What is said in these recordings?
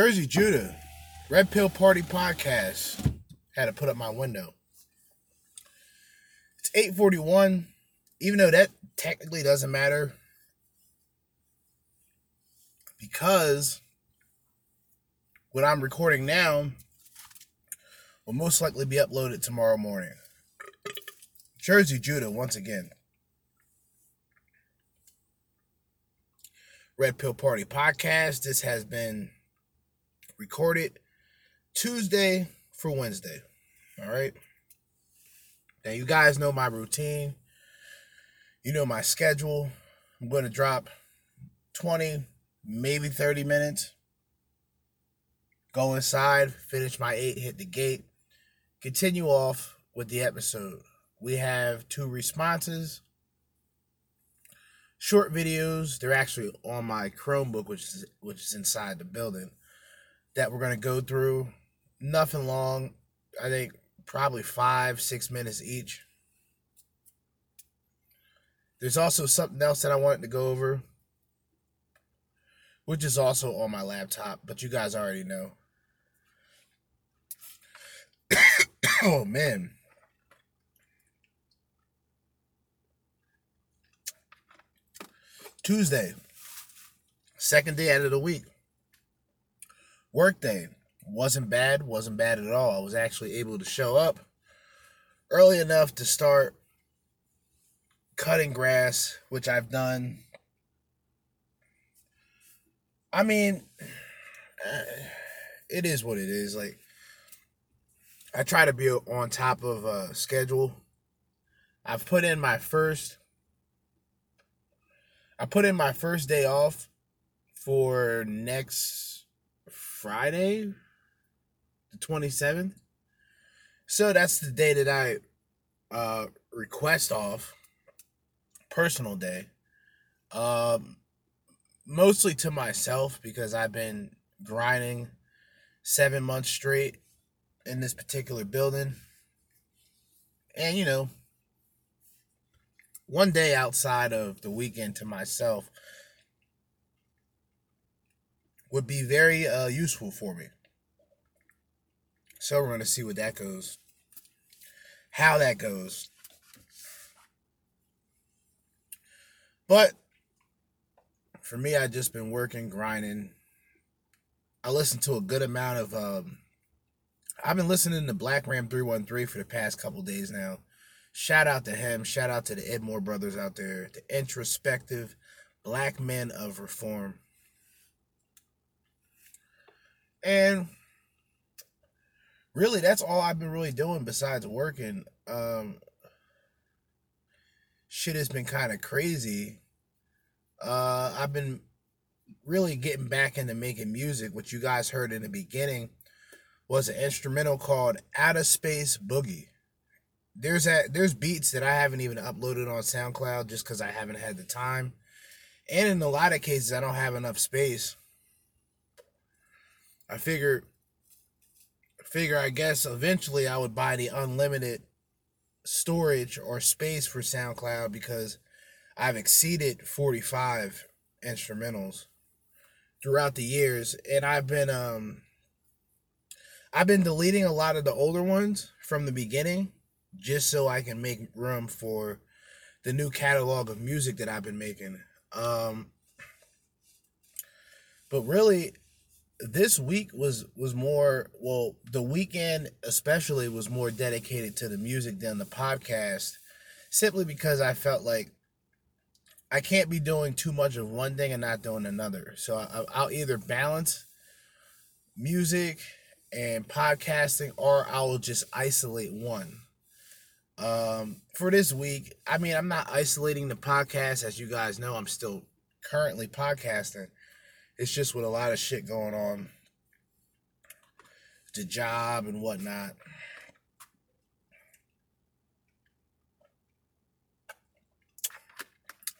Jerzee Judah, Red Pill Party Podcast. Had to put up my window. It's 841. Even though that technically doesn't matter. Because what I'm recording now will most likely be uploaded tomorrow morning. Jerzee Judah, once again. Red Pill Party Podcast. This has been recorded Tuesday for Wednesday. All right. Now, you guys know my routine. You know my schedule. I'm going to drop 20, maybe 30 minutes. Go inside, finish my eight, hit the gate, continue off with the episode. We have two responses, short videos. They're actually on my Chromebook, which is which is inside the building. That we're gonna go through. Nothing long. I think probably five, six minutes each. There's also something else that I wanted to go over, which is also on my laptop, but you guys already know. oh man. Tuesday, second day out of the week. Work day wasn't bad, wasn't bad at all. I was actually able to show up early enough to start cutting grass, which I've done. I mean, it is what it is. Like, I try to be on top of a schedule. I've put in my first I put in my first day off for next Friday, the 27th. So that's the day that I uh request off personal day. Um mostly to myself because I've been grinding 7 months straight in this particular building. And you know, one day outside of the weekend to myself would be very uh, useful for me. So we're going to see what that goes. How that goes. But for me, I've just been working, grinding. I listened to a good amount of um, I've been listening to Black Ram 313 for the past couple days now. Shout out to him. Shout out to the Edmore brothers out there, the introspective black men of reform. And really, that's all I've been really doing besides working. Um, shit has been kind of crazy. Uh, I've been really getting back into making music, which you guys heard in the beginning was an instrumental called Outer Space Boogie. There's that there's beats that I haven't even uploaded on SoundCloud just because I haven't had the time. And in a lot of cases I don't have enough space. I figure figure I guess eventually I would buy the unlimited storage or space for SoundCloud because I've exceeded 45 instrumentals throughout the years and I've been um I've been deleting a lot of the older ones from the beginning just so I can make room for the new catalog of music that I've been making. Um, but really, this week was was more well. The weekend especially was more dedicated to the music than the podcast, simply because I felt like I can't be doing too much of one thing and not doing another. So I, I'll either balance music and podcasting, or I will just isolate one. Um, for this week, I mean, I'm not isolating the podcast, as you guys know. I'm still currently podcasting. It's just with a lot of shit going on, the job and whatnot.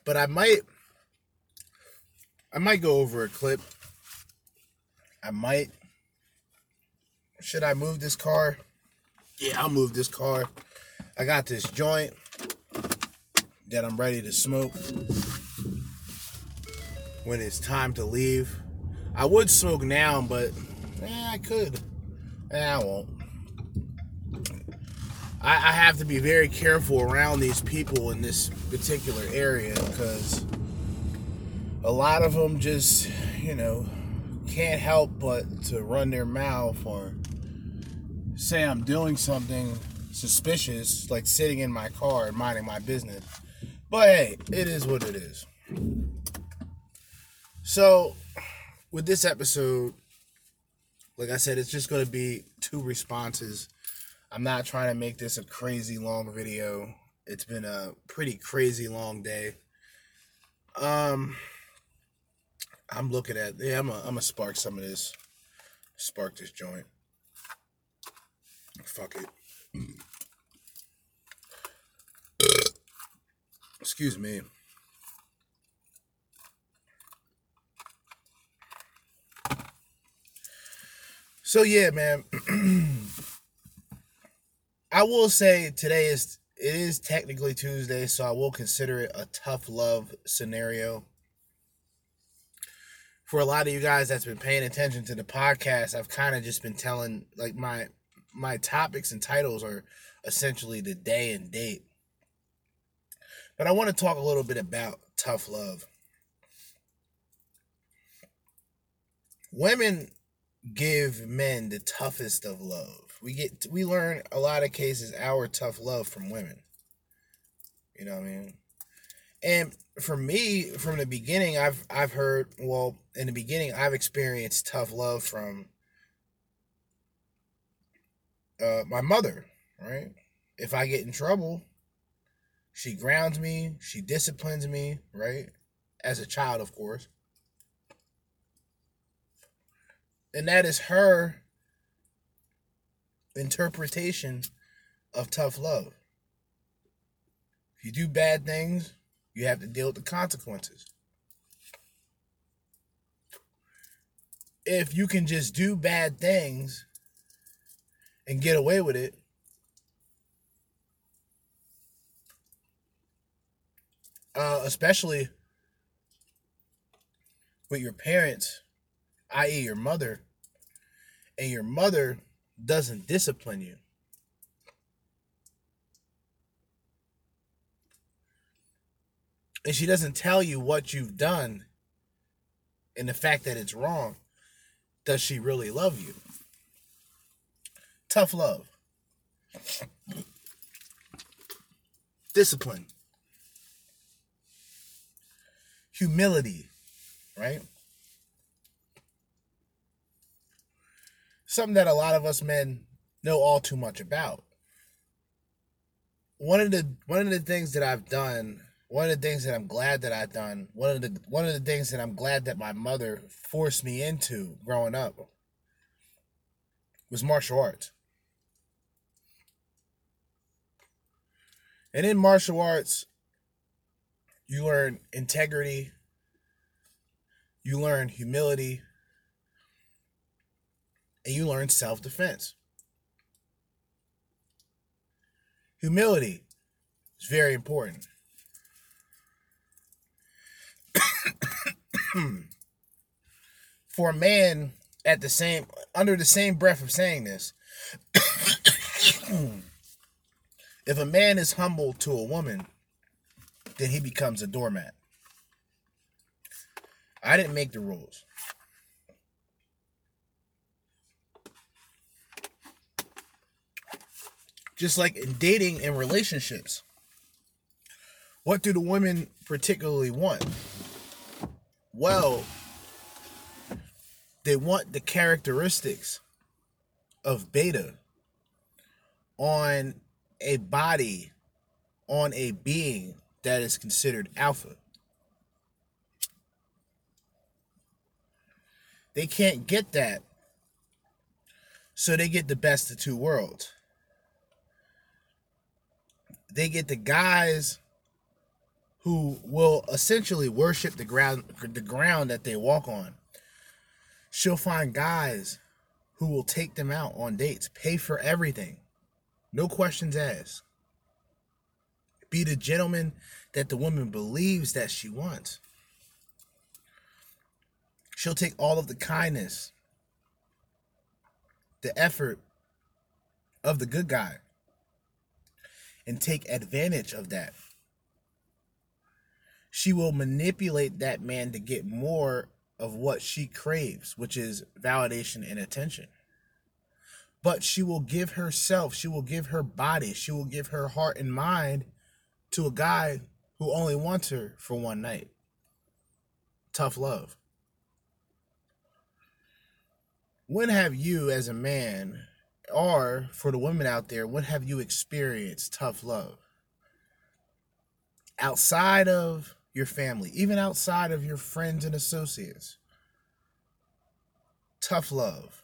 But I might, I might go over a clip. I might should I move this car? Yeah, I'll move this car. I got this joint that I'm ready to smoke when it's time to leave. I would smoke now, but eh, I could. Eh, I won't. I, I have to be very careful around these people in this particular area because a lot of them just, you know, can't help but to run their mouth or say I'm doing something suspicious, like sitting in my car and minding my business. But hey, it is what it is. So, with this episode, like I said, it's just going to be two responses. I'm not trying to make this a crazy long video. It's been a pretty crazy long day. Um, I'm looking at yeah. I'm gonna I'm spark some of this. Spark this joint. Fuck it. Excuse me. So yeah, man. I will say today is it is technically Tuesday, so I will consider it a tough love scenario. For a lot of you guys that's been paying attention to the podcast, I've kind of just been telling like my my topics and titles are essentially the day and date. But I want to talk a little bit about tough love. Women give men the toughest of love we get we learn a lot of cases our tough love from women. You know what I mean? And for me, from the beginning, I've I've heard well, in the beginning, I've experienced tough love from uh, my mother. Right? If I get in trouble, she grounds me, she disciplines me. Right? As a child, of course. And that is her interpretation of tough love. If you do bad things, you have to deal with the consequences. If you can just do bad things and get away with it, uh, especially with your parents, i.e., your mother, and your mother doesn't discipline you. And she doesn't tell you what you've done and the fact that it's wrong. Does she really love you? Tough love. Discipline. Humility, right? Something that a lot of us men know all too much about. One of the one of the things that I've done, one of the things that I'm glad that I've done, one of the one of the things that I'm glad that my mother forced me into growing up was martial arts. And in martial arts, you learn integrity, you learn humility, and you learn self defense. Humility is very important. For a man at the same under the same breath of saying this, if a man is humble to a woman, then he becomes a doormat. I didn't make the rules. Just like in dating and relationships. What do the women particularly want? Well, they want the characteristics of beta on a body, on a being that is considered alpha. They can't get that. So they get the best of two worlds they get the guys who will essentially worship the ground the ground that they walk on. She'll find guys who will take them out on dates, pay for everything. No questions asked. Be the gentleman that the woman believes that she wants. She'll take all of the kindness, the effort of the good guy, and take advantage of that. She will manipulate that man to get more of what she craves, which is validation and attention. But she will give herself, she will give her body, she will give her heart and mind to a guy who only wants her for one night. Tough love. When have you, as a man, or for the women out there, what have you experienced tough love? Outside of your family, even outside of your friends and associates. Tough love.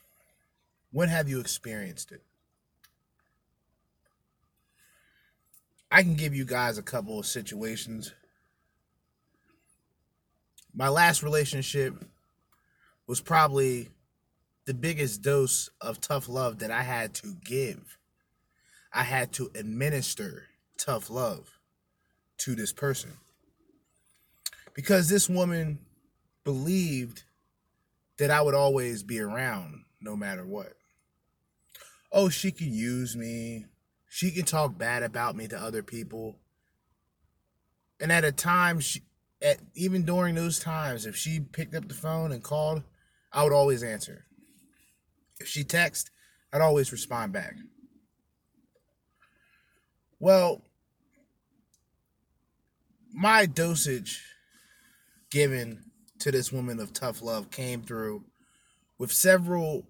When have you experienced it? I can give you guys a couple of situations. My last relationship was probably the biggest dose of tough love that I had to give. I had to administer tough love to this person. Because this woman believed that I would always be around no matter what. Oh, she can use me. She can talk bad about me to other people. And at a time, she, at even during those times, if she picked up the phone and called, I would always answer. If she texted, I'd always respond back. Well, my dosage given to this woman of tough love came through with several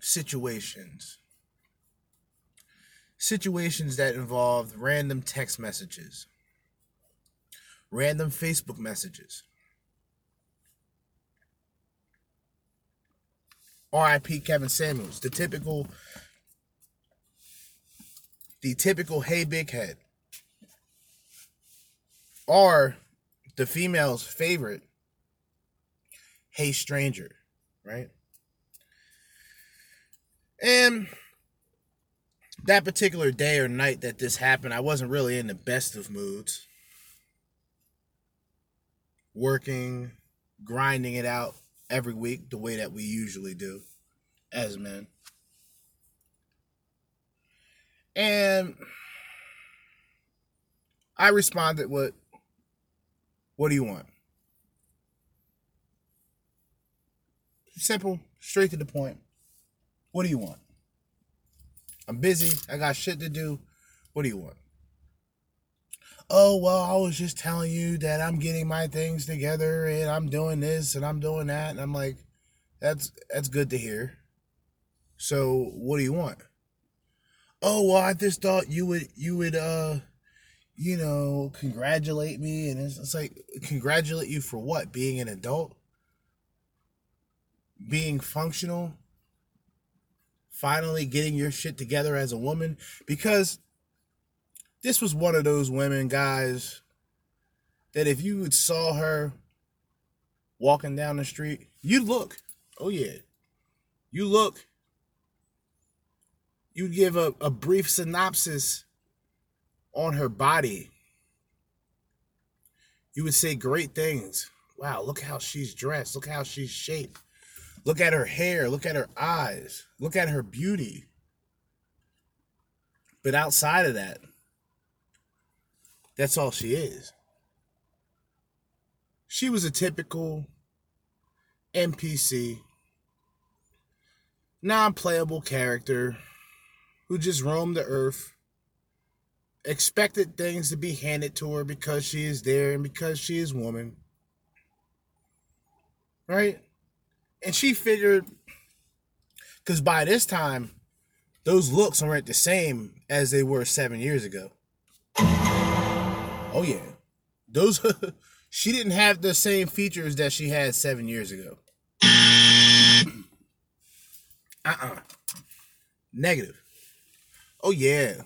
situations. Situations that involved random text messages, random Facebook messages, RIP Kevin Samuels, the typical the typical hey big head. Or the female's favorite, hey stranger, right? And that particular day or night that this happened, I wasn't really in the best of moods. Working, grinding it out every week the way that we usually do as men. And I responded with, What do you want? Simple, straight to the point. What do you want? I'm busy. I got shit to do. What do you want? Oh well i was just telling you that i'm getting my things together and i'm doing this and i'm doing that. And i'm like that's that's good to hear. So what do you want? Oh well i just thought you would you would uh you know congratulate me. And it's, it's like congratulate you for what? Being an adult? Being functional? Finally getting your shit together as a woman? Because this was one of those women, guys, that if you saw her walking down the street, you look. Oh yeah. You look. You give a, a brief synopsis on her body. You would say great things. Wow, look how she's dressed. Look how she's shaped. Look at her hair. Look at her eyes. Look at her beauty. But outside of that, that's all she is. She was a typical NPC, non playable character who just roamed the earth, expected things to be handed to her because she is there and because she is woman. Right? And she figured, because by this time, those looks aren't the same as they were seven years ago. Oh yeah, those she didn't have the same features that she had seven years ago. uh-uh. Negative. Oh yeah.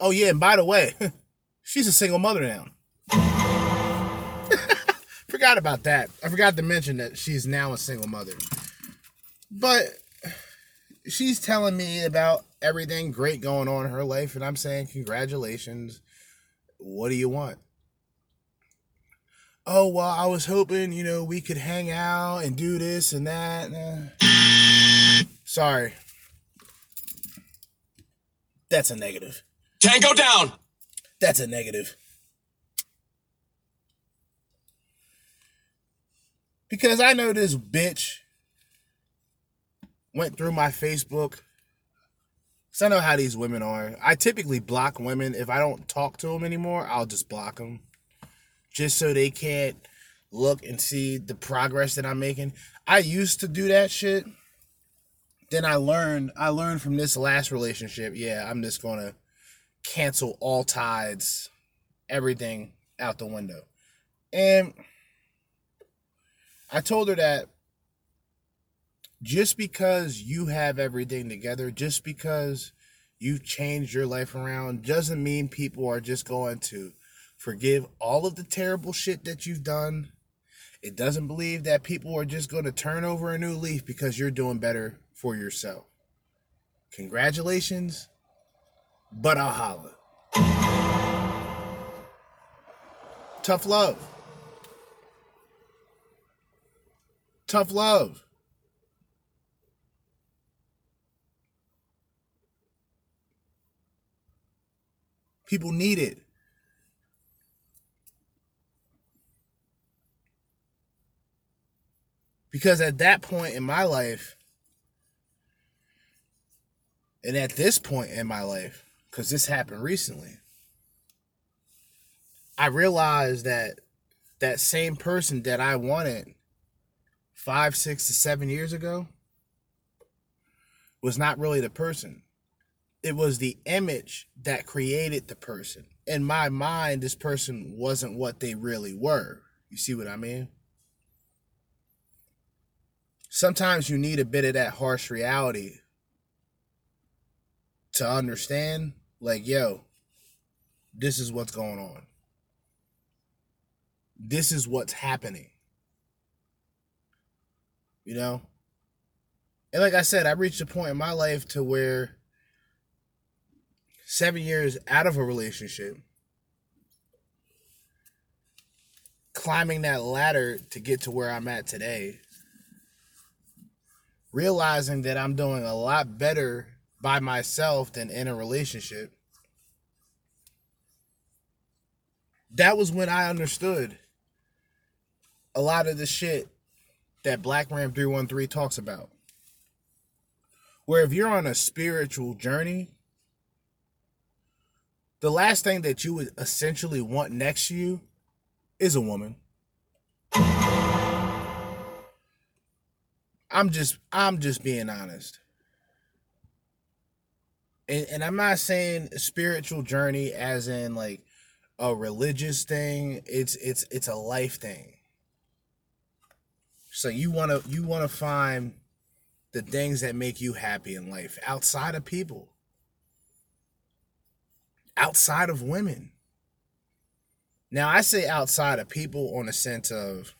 Oh yeah, and by the way, she's a single mother now. forgot about that. I forgot to mention that she's now a single mother. But she's telling me about everything great going on in her life, and I'm saying congratulations. What do you want? oh well i was hoping you know we could hang out and do this and that. Sorry. That's a negative. Tango down. That's a negative. Because i know this bitch went through my facebook so I know how these women are. I typically block women. If I don't talk to them anymore, I'll just block them just so they can't look and see the progress that I'm making. I used to do that shit. Then I learned I learned from this last relationship, yeah, I'm just to cancel all tides, everything out the window. And I told her that just because you have everything together, just because you've changed your life around, doesn't mean people are just going to forgive all of the terrible shit that you've done. It doesn't believe that people are just going to turn over a new leaf because you're doing better for yourself. Congratulations, but I'll holla. Tough love. Tough love. People need it. Because at that point in my life, and at this point in my life, because this happened recently, I realized that that same person that I wanted five, six to seven years ago was not really the person. It was the image that created the person. In my mind, this person wasn't what they really were. You see what I mean? sometimes you need a bit of that harsh reality to understand like yo this is what's going on this is what's happening you know and like i said i reached a point in my life to where seven years out of a relationship climbing that ladder to get to where i'm at today realizing that I'm doing a lot better by myself than in a relationship. That was when I understood a lot of the shit that Black Ram 313 talks about. Where if you're on a spiritual journey, the last thing that you would essentially want next to you is a woman. I'm just I'm just being honest. And and I'm not saying spiritual journey as in like a religious thing. It's it's it's a life thing. So you want to you want to find the things that make you happy in life outside of people. Outside of women. Now I say outside of people on a sense of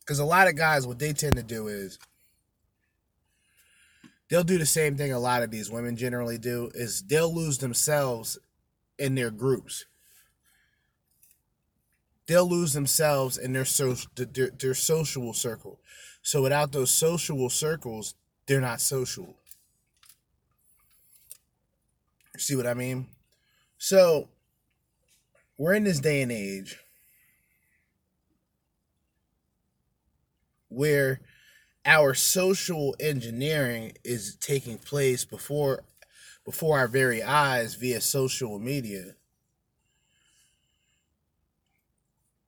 because a lot of guys, what they tend to do is they'll do the same thing a lot of these women generally do is they'll lose themselves in their groups. They'll lose themselves in their social their, their social circle. So without those social circles, they're not social. See what I mean? So we're in this day and age where our social engineering is taking place before before our very eyes via social media.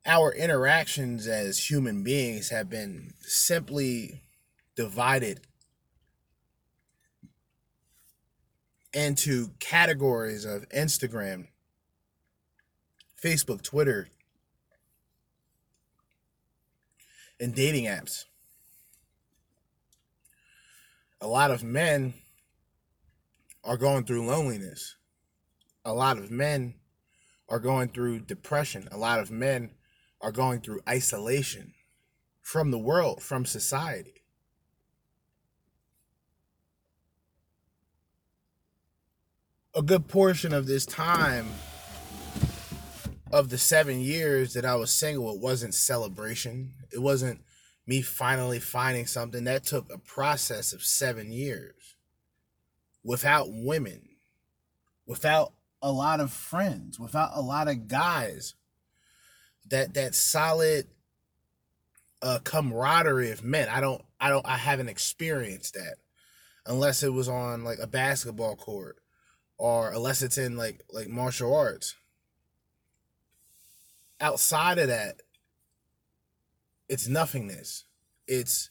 Our interactions as human beings have been simply divided into categories of Instagram, Facebook, Twitter, and dating apps. A lot of men are going through loneliness. A lot of men are going through depression. A lot of men are going through isolation from the world, from society. A good portion of this time of the seven years that I was single, it wasn't celebration. It wasn't me finally finding something. That took a process of seven years without women, without a lot of friends, without a lot of guys. That that solid uh, camaraderie of men. I don't, I don't, I haven't experienced that unless it was on like a basketball court or unless it's in like like martial arts. Outside of that, it's nothingness. It's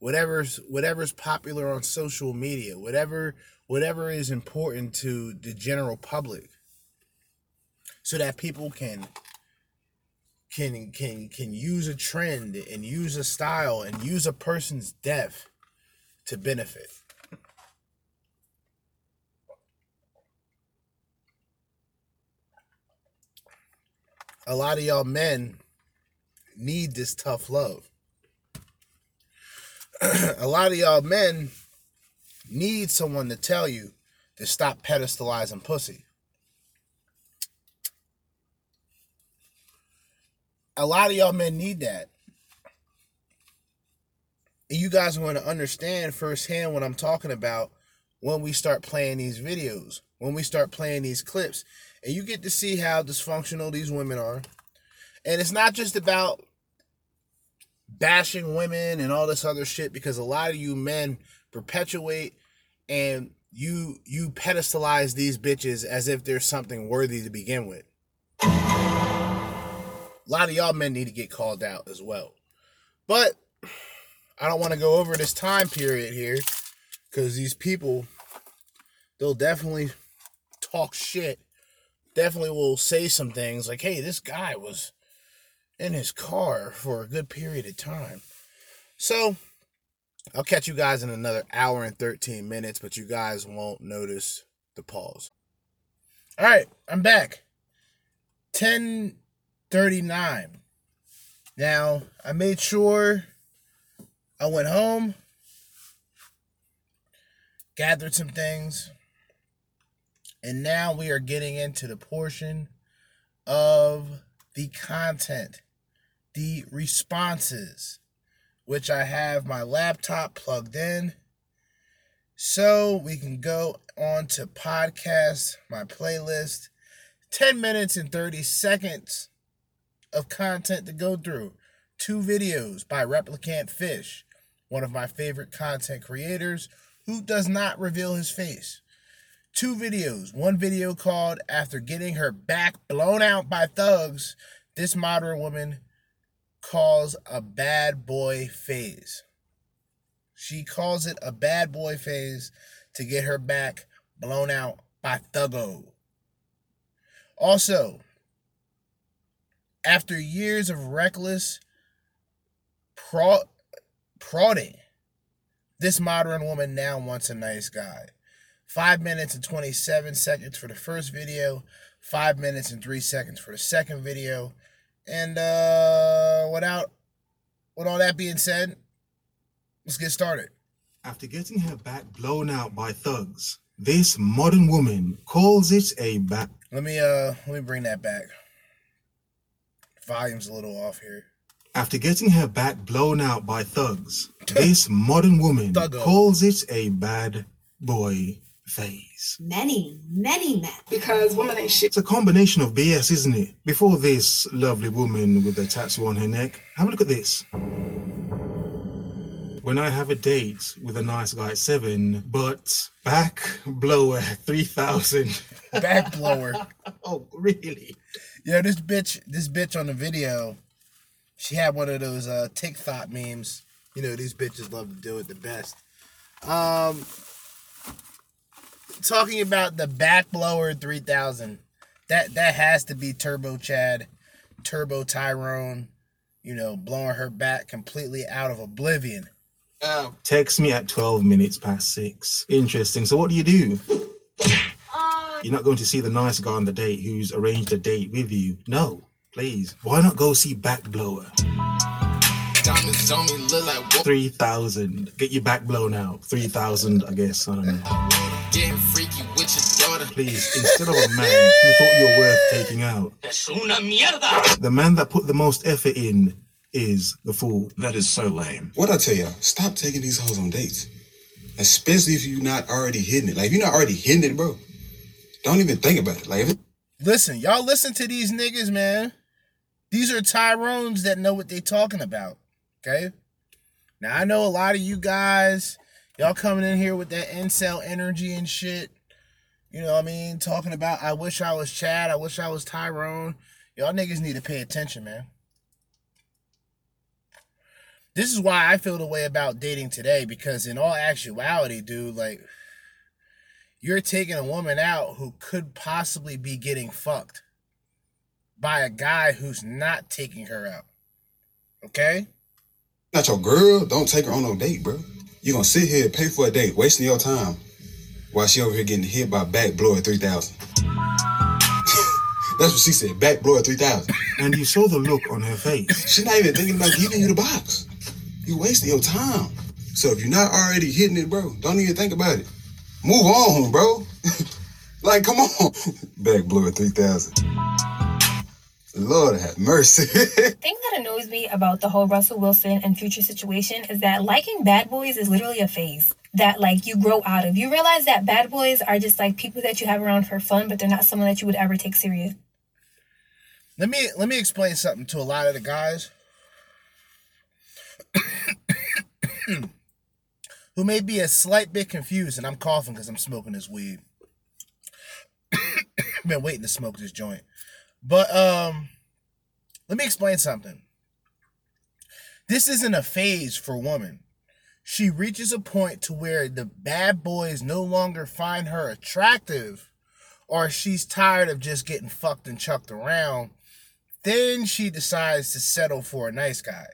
whatever's whatever's popular on social media, whatever whatever is important to the general public so that people can can can can use a trend and use a style and use a person's death to benefit. A lot of y'all men need this tough love. a lot of y'all men need someone to tell you to stop pedestalizing pussy. A lot of y'all men need that. And you guys going to understand firsthand what I'm talking about when we start playing these videos, when we start playing these clips, and you get to see how dysfunctional these women are. And it's not just about bashing women and all this other shit because a lot of you men perpetuate and you you pedestalize these bitches as if there's something worthy to begin with. A lot of y'all men need to get called out as well. But I don't want to go over this time period here because these people, they'll definitely talk shit. Definitely will say some things like, hey, this guy was in his car for a good period of time. So I'll catch you guys in another hour and 13 minutes, but you guys won't notice the pause. All right, I'm back. 10:39. Now, I made sure I went home, gathered some things, and now we are getting into the portion of the content, the responses, which I have my laptop plugged in. So we can go on to podcast, my playlist, 10 minutes and 30 seconds of content to go through. Two videos by ReplicantPhish, one of my favorite content creators who does not reveal his face. Two videos. One video called After Getting Her Back Blown Out by Thugs, this modern woman calls a bad boy phase. She calls it a bad boy phase to get her back blown out by Thuggo. Also, after years of reckless pro- prodding, this modern woman now wants a nice guy. Five minutes and 27 seconds for the first video, five minutes and three seconds for the second video. And uh, without, with all that being said, let's get started. After getting her back blown out by thugs, this modern woman calls it a back. Let me uh, let me bring that back volume's a little off here. After getting her back blown out by thugs, this modern woman Thuggo. calls it a bad boy phase. Many, many men. Because woman ain't shit. It's a combination of BS, isn't it? Before this lovely woman with the tattoo on her neck, have a look at this. When I have a date with a nice guy at seven, but back blower 3000. Back blower. oh, really? Yeah, this bitch, this bitch on the video, she had one of those uh TikTok memes. You know, these bitches love to do it the best. Um, talking about the back blower 3000. That that has to be Turbo Chad, Turbo Tyrone. You know, blowing her back completely out of oblivion. Oh. Text me at 12 minutes past six. Interesting. So, what do you do? Uh, You're not going to see the nice guy on the date who's arranged a date with you. No, please. Why not go see Backblower? Three thousand. Get your back blown out. Three thousand, I guess. I don't know. Please, instead of a man who thought you were worth taking out, Es una mierda. the man that put the most effort in is the fool. That is so lame. What I tell y'all, stop taking these hoes on dates. Especially if you're not already hitting it. Like if you're not already hitting it, bro. Don't even think about it. Like if it, Listen, y'all listen to these niggas, man. These are Tyrones that know what they talking about. Okay? Now I know a lot of you guys, y'all coming in here with that incel energy and shit. You know what I mean? Talking about I wish I was Chad, I wish I was Tyrone. Y'all niggas need to pay attention, man. This is why I feel the way about dating today, because in all actuality, dude, like you're taking a woman out who could possibly be getting fucked by a guy who's not taking her out. Okay? not your girl, don't take her on no date, bro. You're gonna sit here pay for a date, wasting your time while she over here getting hit by back blow at 3000. That's what she said, back blow at 3000. And you saw the look on her face. She's not even thinking about giving you the box. You wasting your time. So if you're not already hitting it, bro, don't even think about it. Move on, bro. like, come on. Back blow at 3000. Lord have mercy. thing that annoys me about the whole Russell Wilson and Future situation is that liking bad boys is literally a phase that like you grow out of. You realize that bad boys are just like people that you have around for fun, but they're not someone that you would ever take serious. Let me let me explain something to a lot of the guys who may be a slight bit confused, and I'm coughing because I'm smoking this weed. Been waiting to smoke this joint. But um let me explain something. This isn't a phase for woman. She reaches a point to where the bad boys no longer find her attractive or she's tired of just getting fucked and chucked around. Then she decides to settle for a nice guy.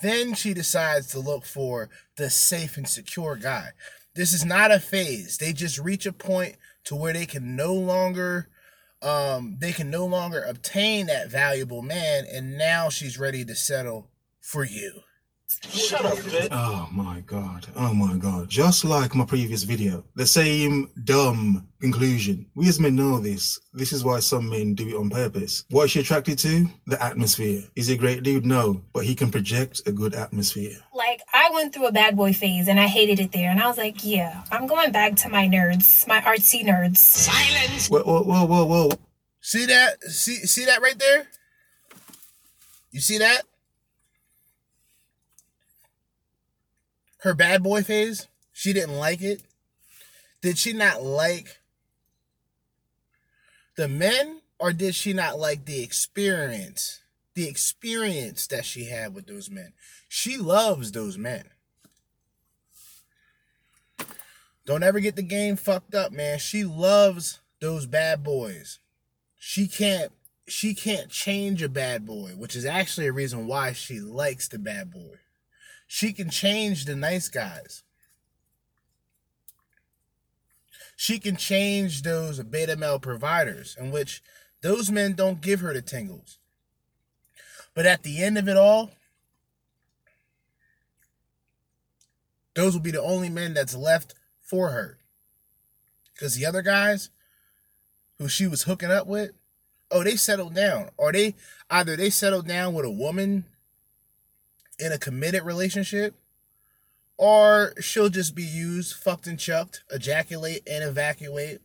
Then she decides to look for the safe and secure guy. This is not a phase. They just reach a point to where they can no longer um, they can no longer obtain that valuable man, and now she's ready to settle for you. Oh my god. Oh my god. Just like my previous video, the same dumb conclusion. We as men know this. This is why some men do it on purpose. What is she attracted to? The atmosphere. Is he a great dude? No. But he can project a good atmosphere. Like I went through a bad boy phase and I hated it there, and I was like, yeah, I'm going back to my nerds, my artsy nerds. Silence. Whoa, whoa, whoa, whoa, whoa. See that? See see that right there? You see that? Her bad boy phase? She didn't like it. Did she not like the men or did she not like the experience? The experience that she had with those men. She loves those men. Don't ever get the game fucked up, man. She loves those bad boys she can't she can't change a bad boy, which is actually a reason why she likes the bad boy. She can change the nice guys. She can change those beta male providers, in which those men don't give her the tingles. But at the end of it all, those will be the only men that's left for her. Because the other guys, who she was hooking up with, oh, they settled down. Or they either they settled down with a woman in a committed relationship, or she'll just be used, fucked and chucked, ejaculate and evacuate.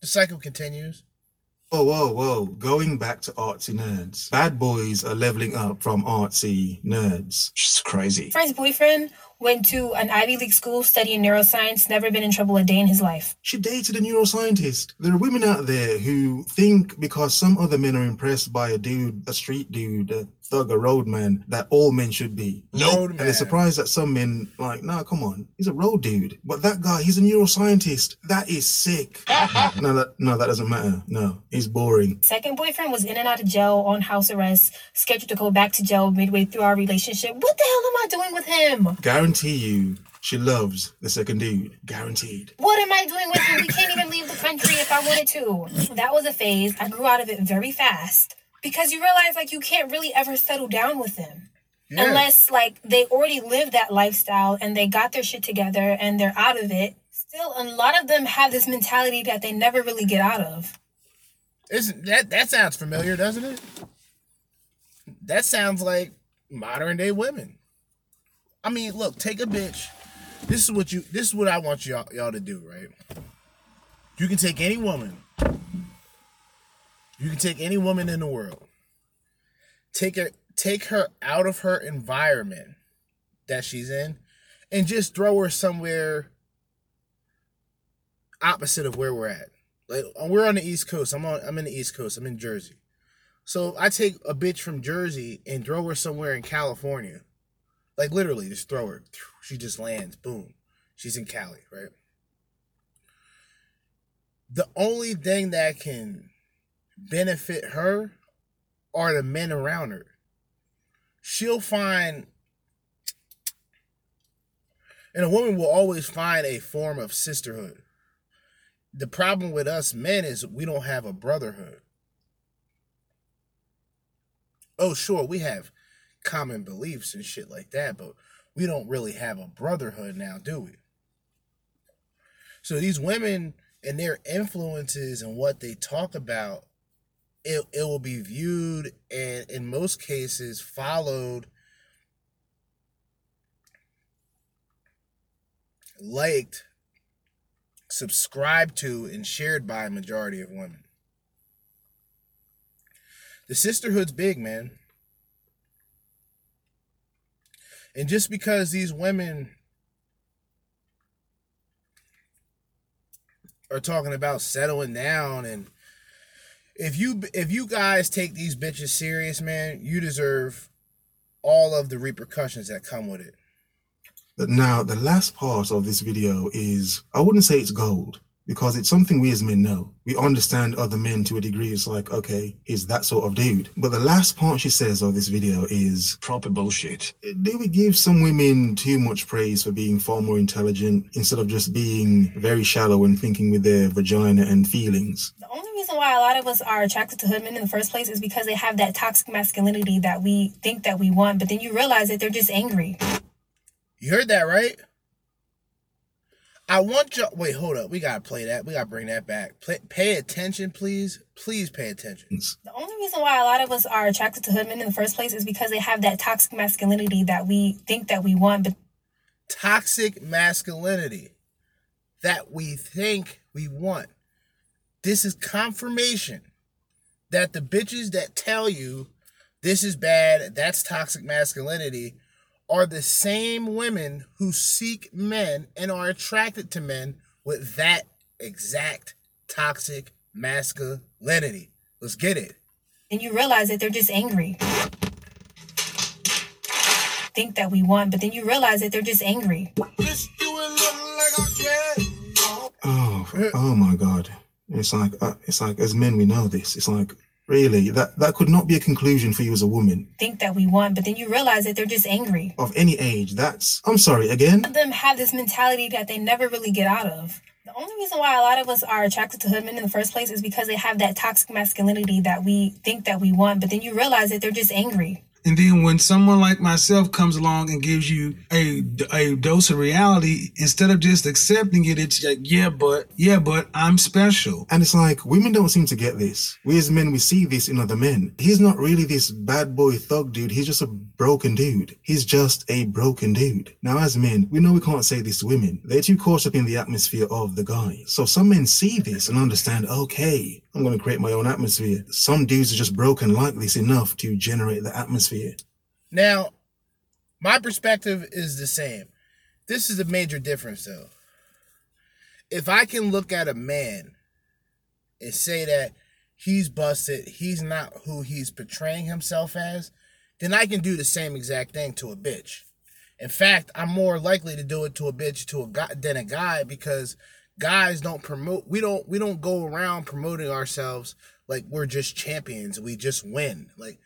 The cycle continues. Oh, whoa, whoa. Going back to artsy nerds. Bad boys are leveling up from artsy nerds. Just crazy. Friend's boyfriend went to an Ivy League school studying neuroscience, never been in trouble a day in his life. She dated a neuroscientist. There are women out there who think because some other men are impressed by a dude, a street dude, a thug, a roadman, that all men should be. Road And they're surprised that some men like, nah, come on, he's a road dude. But that guy, he's a neuroscientist. That is sick. no, that no, that doesn't matter. No, he's boring. Second boyfriend was in and out of jail on house arrest, scheduled to go back to jail midway through our relationship. What the hell am I doing with him? Guarantee you, she loves the second dude. Guaranteed. What am I doing with him? We can't even leave the country if I wanted to. That was a phase. I grew out of it very fast because you realize like you can't really ever settle down with them. Yeah. Unless like they already live that lifestyle and they got their shit together and they're out of it. Still, a lot of them have this mentality that they never really get out of. Isn't that that sounds familiar, doesn't it? That sounds like modern day women. I mean, look, take a bitch. This is what you this is what I want y'all y'all to do, right? You can take any woman. You can take any woman in the world. Take her take her out of her environment that she's in and just throw her somewhere opposite of where we're at. Like we're on the East Coast. I'm on I'm in the East Coast. I'm in Jersey. So I take a bitch from Jersey and throw her somewhere in California. Like literally, just throw her. She just lands. Boom. She's in Cali, right? The only thing that can benefit her are the men around her. She'll find, and a woman will always find a form of sisterhood. The problem with us men is we don't have a brotherhood. Oh, sure, we have common beliefs and shit like that, but we don't really have a brotherhood now, do we? So these women and their influences and what they talk about, it, it will be viewed and in most cases followed, liked, subscribed to, and shared by a majority of women. The sisterhood's big, man. And just because these women are talking about settling down and if you if you guys take these bitches serious, man, you deserve all of the repercussions that come with it. But now, the last part of this video is, I wouldn't say it's gold because it's something we as men know. We understand other men to a degree. It's like, okay, he's that sort of dude. But the last part she says of this video is Proper bullshit. do we give some women too much praise for being far more intelligent instead of just being very shallow and thinking with their vagina and feelings? The only reason why a lot of us are attracted to hoodmen in the first place is because they have that toxic masculinity that we think that we want, but then you realize that they're just angry. You heard that right? I want you. Wait, hold up. We gotta play that. We gotta bring that back. Play, pay attention, please. Please pay attention. The only reason why a lot of us are attracted to hoodmen in the first place is because they have that toxic masculinity that we think that we want, but Toxic masculinity that we think we want. This is confirmation that the bitches that tell you this is bad, that's toxic masculinity, are the same women who seek men and are attracted to men with that exact toxic masculinity. Let's get it. then you realize that they're just angry. Think that we want, but then you realize that they're just angry. Oh, oh my God! It's like, uh, it's like as men we know this. It's like really that that could not be a conclusion for you as a woman Think that we want, but then you realize that they're just angry. of any age. That's I'm sorry again. of them have this mentality that they never really get out of. The only reason why a lot of us are attracted to hood men in the first place is because they have that toxic masculinity that we think that we want, but then you realize that they're just angry. And then when someone like myself comes along and gives you a, a dose of reality, instead of just accepting it, it's like, yeah, but, yeah, but I'm special. And it's like women don't seem to get this. We as men, we see this in other men. He's not really this bad boy thug dude. He's just a broken dude. He's just a broken dude. Now, as men, we know we can't say this to women. They're too caught up in the atmosphere of the guy. So some men see this and understand, okay, I'm going to create my own atmosphere. Some dudes are just broken like this enough to generate the atmosphere. Now, my perspective is the same. This is a major difference, though. If I can look at a man and say that he's busted, he's not who he's portraying himself as, then I can do the same exact thing to a bitch. In fact, I'm more likely to do it to a bitch to a guy than a guy because guys don't promote. We don't. We don't go around promoting ourselves like we're just champions. We just win. Like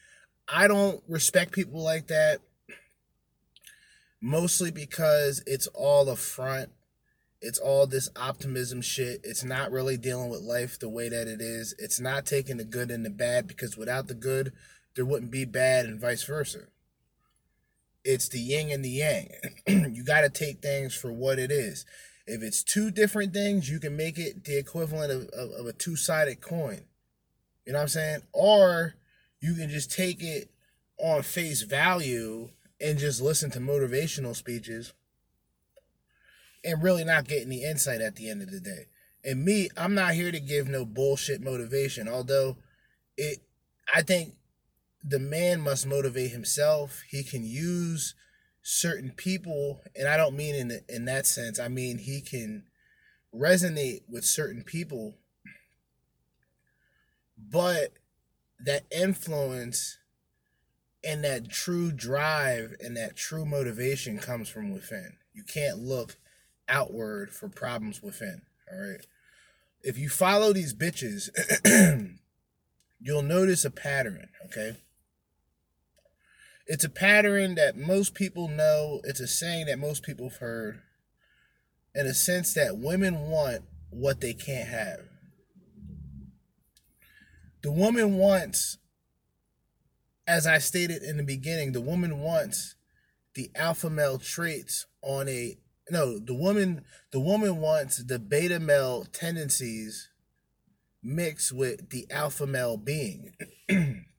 I don't respect people like that. Mostly because it's all a front. It's all this optimism shit. It's not really dealing with life the way that it is. It's not taking the good and the bad because without the good, there wouldn't be bad and vice versa. It's the yin and the yang. you got to take things for what it is. If it's two different things, you can make it the equivalent of, of, of a two sided coin. You know what I'm saying? Or you can just take it on face value and just listen to motivational speeches and really not get any insight at the end of the day. And me, I'm not here to give no bullshit motivation, although it I think the man must motivate himself. He can use certain people, and I don't mean in the, in that sense. I mean he can resonate with certain people, but that influence and that true drive and that true motivation comes from within. You can't look outward for problems within. All right. If you follow these bitches, you'll notice a pattern, okay? It's a pattern that most people know. It's a saying that most people have heard. In a sense that women want what they can't have. The woman wants, as I stated in the beginning, the woman wants the alpha male traits on a no, the woman the woman wants the beta male tendencies mixed with the alpha male being.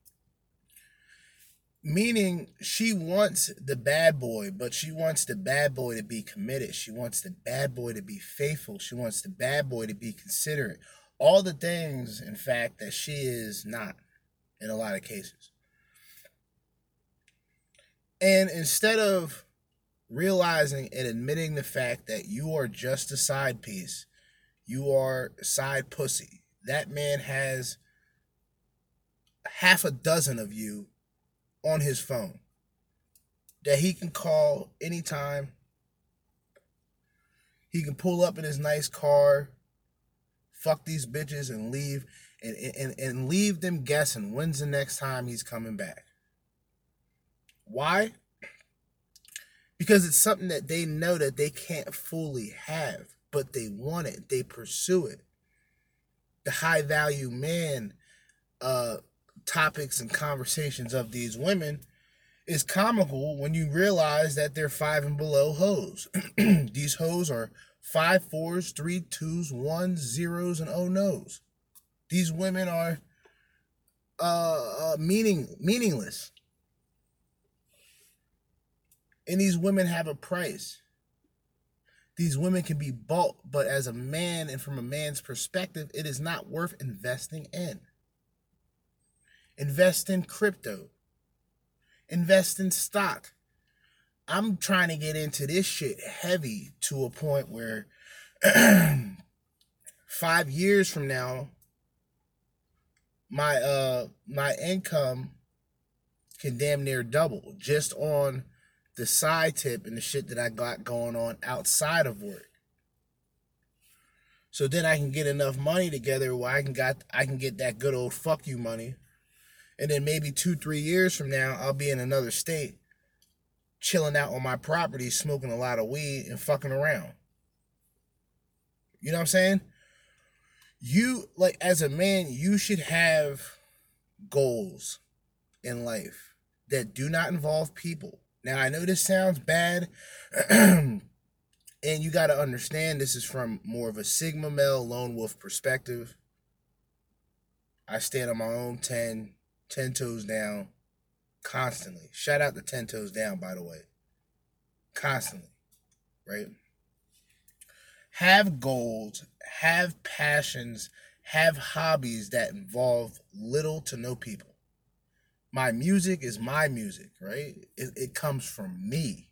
Meaning she wants the bad boy, but she wants the bad boy to be committed. She wants the bad boy to be faithful. She wants the bad boy to be considerate. All the things, in fact, that she is not in a lot of cases. And instead of realizing and admitting the fact that you are just a side piece, you are side pussy. That man has half a dozen of you on his phone that he can call anytime. He can pull up in his nice car, fuck these bitches, and leave and, and, and leave them guessing when's the next time he's coming back. Why? Because it's something that they know that they can't fully have, but they want it, they pursue it. The high value man uh topics and conversations of these women is comical when you realize that they're five and below hoes. these hoes are five fours, three twos, one zeros, and oh no's. These women are uh, uh meaning meaningless. And these women have a price. These women can be bought, but as a man and from a man's perspective, it is not worth investing in. Invest in crypto. Invest in stock. I'm trying to get into this shit heavy to a point where five years from now, my uh my income can damn near double just on the side tip and the shit that I got going on outside of work. So then I can get enough money together where I can got I can get that good old fuck you money and then maybe two, three years from now, I'll be in another state, chilling out on my property, smoking a lot of weed and fucking around. You know what I'm saying? You, like, as a man, you should have goals in life that do not involve people. Now, I know this sounds bad, and you got to understand this is from more of a Sigma male lone wolf perspective. I stand on my own 10, 10 toes down constantly. Shout out to 10 toes down, by the way. Constantly, right? Have goals, have passions, have hobbies that involve little to no people. My music is my music, right? It, it comes from me.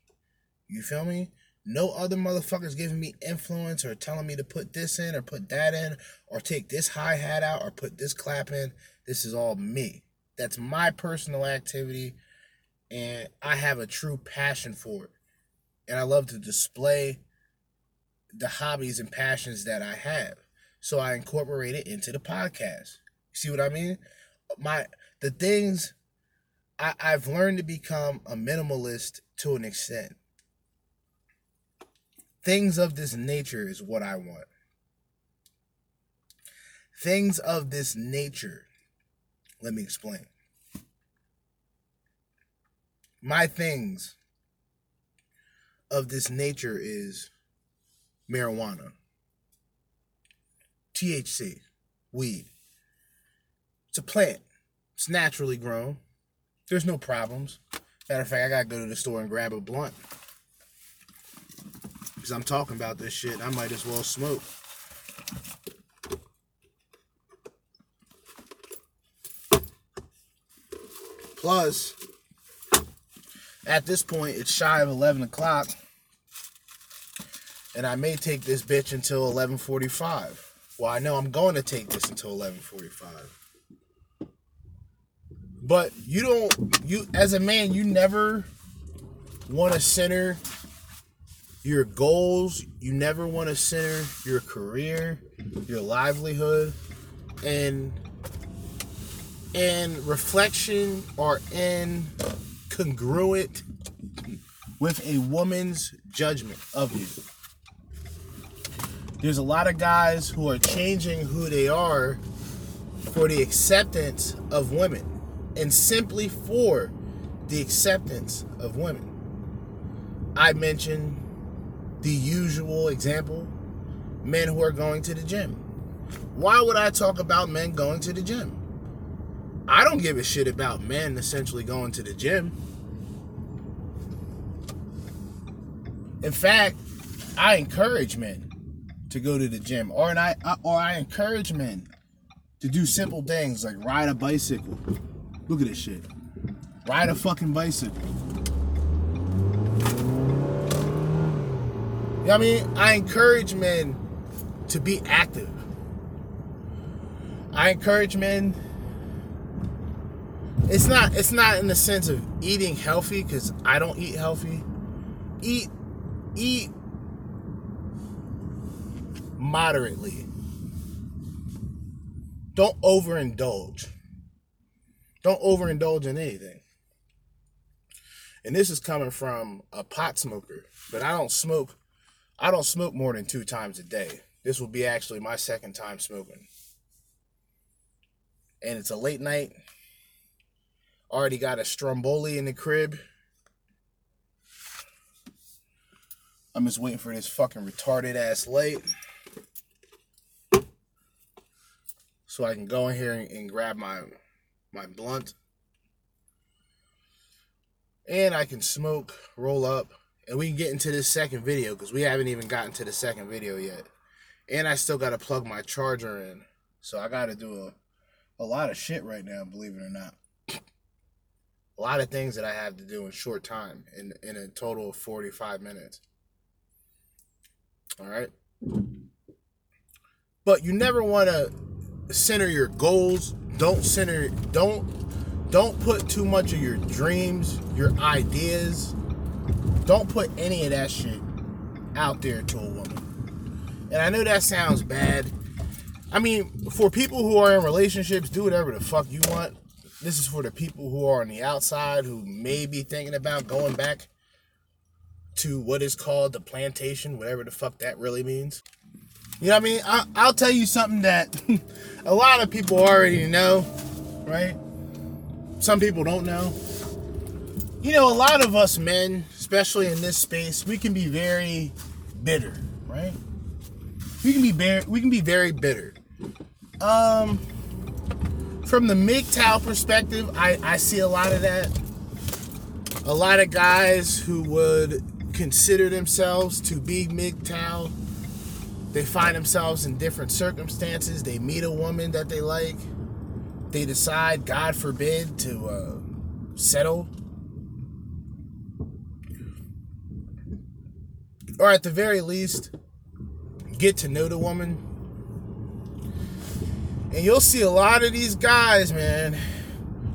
You feel me? No other motherfuckers giving me influence or telling me to put this in or put that in or take this hi hat out or put this clap in. This is all me. That's my personal activity, and I have a true passion for it. And I love to display the hobbies and passions that I have. So I incorporate it into the podcast. See what I mean? My the things I, I've learned to become a minimalist to an extent. Things of this nature is what I want. Things of this nature let me explain. My things of this nature is marijuana, THC, weed. It's a plant. It's naturally grown. There's no problems. Matter of fact, I gotta go to the store and grab a blunt. Because I'm talking about this shit. I might as well smoke. Plus, at this point, it's shy of 11 o'clock. And I may take this bitch until 11:45. Well, I know I'm going to take this until 11:45. But you don't you as a man, you never want to center your goals, you never want to center your career, your livelihood and and reflection are incongruent with a woman's judgment of you. There's a lot of guys who are changing who they are for the acceptance of women and simply for the acceptance of women. I mentioned the usual example men who are going to the gym. Why would I talk about men going to the gym? I don't give a shit about men essentially going to the gym. In fact, I encourage men to go to the gym, or and I uh, or I encourage men to do simple things like ride a bicycle. Look at this shit. Ride a fucking bicycle. You know I mean? I encourage men to be active. I encourage men it's not it's not in the sense of eating healthy because I don't eat healthy. Eat eat moderately. Don't overindulge. Don't overindulge in anything. And this is coming from a pot smoker, but I don't smoke I don't smoke more than 2 times a day. This will be actually my second time smoking. And it's a late night. Already got a Stromboli in the crib. I'm just waiting for this fucking retarded ass light. So I can go in here and, and grab my my blunt. And I can smoke, roll up, and we can get into this second video because we haven't even gotten to the second video yet. And I still gotta plug my charger in. So I gotta do a, a lot of shit right now, believe it or not a lot of things that I have to do in short time in in a total of 45 minutes. All right? But you never want to center your goals. Don't center don't don't put too much of your dreams, your ideas. Don't put any of that shit out there to a woman. And I know that sounds bad. I mean, for people who are in relationships, do whatever the fuck you want this is for the people who are on the outside who may be thinking about going back to what is called the plantation, whatever the fuck that really means. You know what I mean? I, I'll tell you something that a lot of people already know, right? Some people don't know. You know, a lot of us men, especially in this space, we can be very bitter, right? We can be very, we can be very bitter. Um, from the MGTOW perspective, I, I see a lot of that. A lot of guys who would consider themselves to be MGTOW, they find themselves in different circumstances. They meet a woman that they like. They decide, God forbid, to uh, settle. Or at the very least, get to know the woman and you'll see a lot of these guys, man.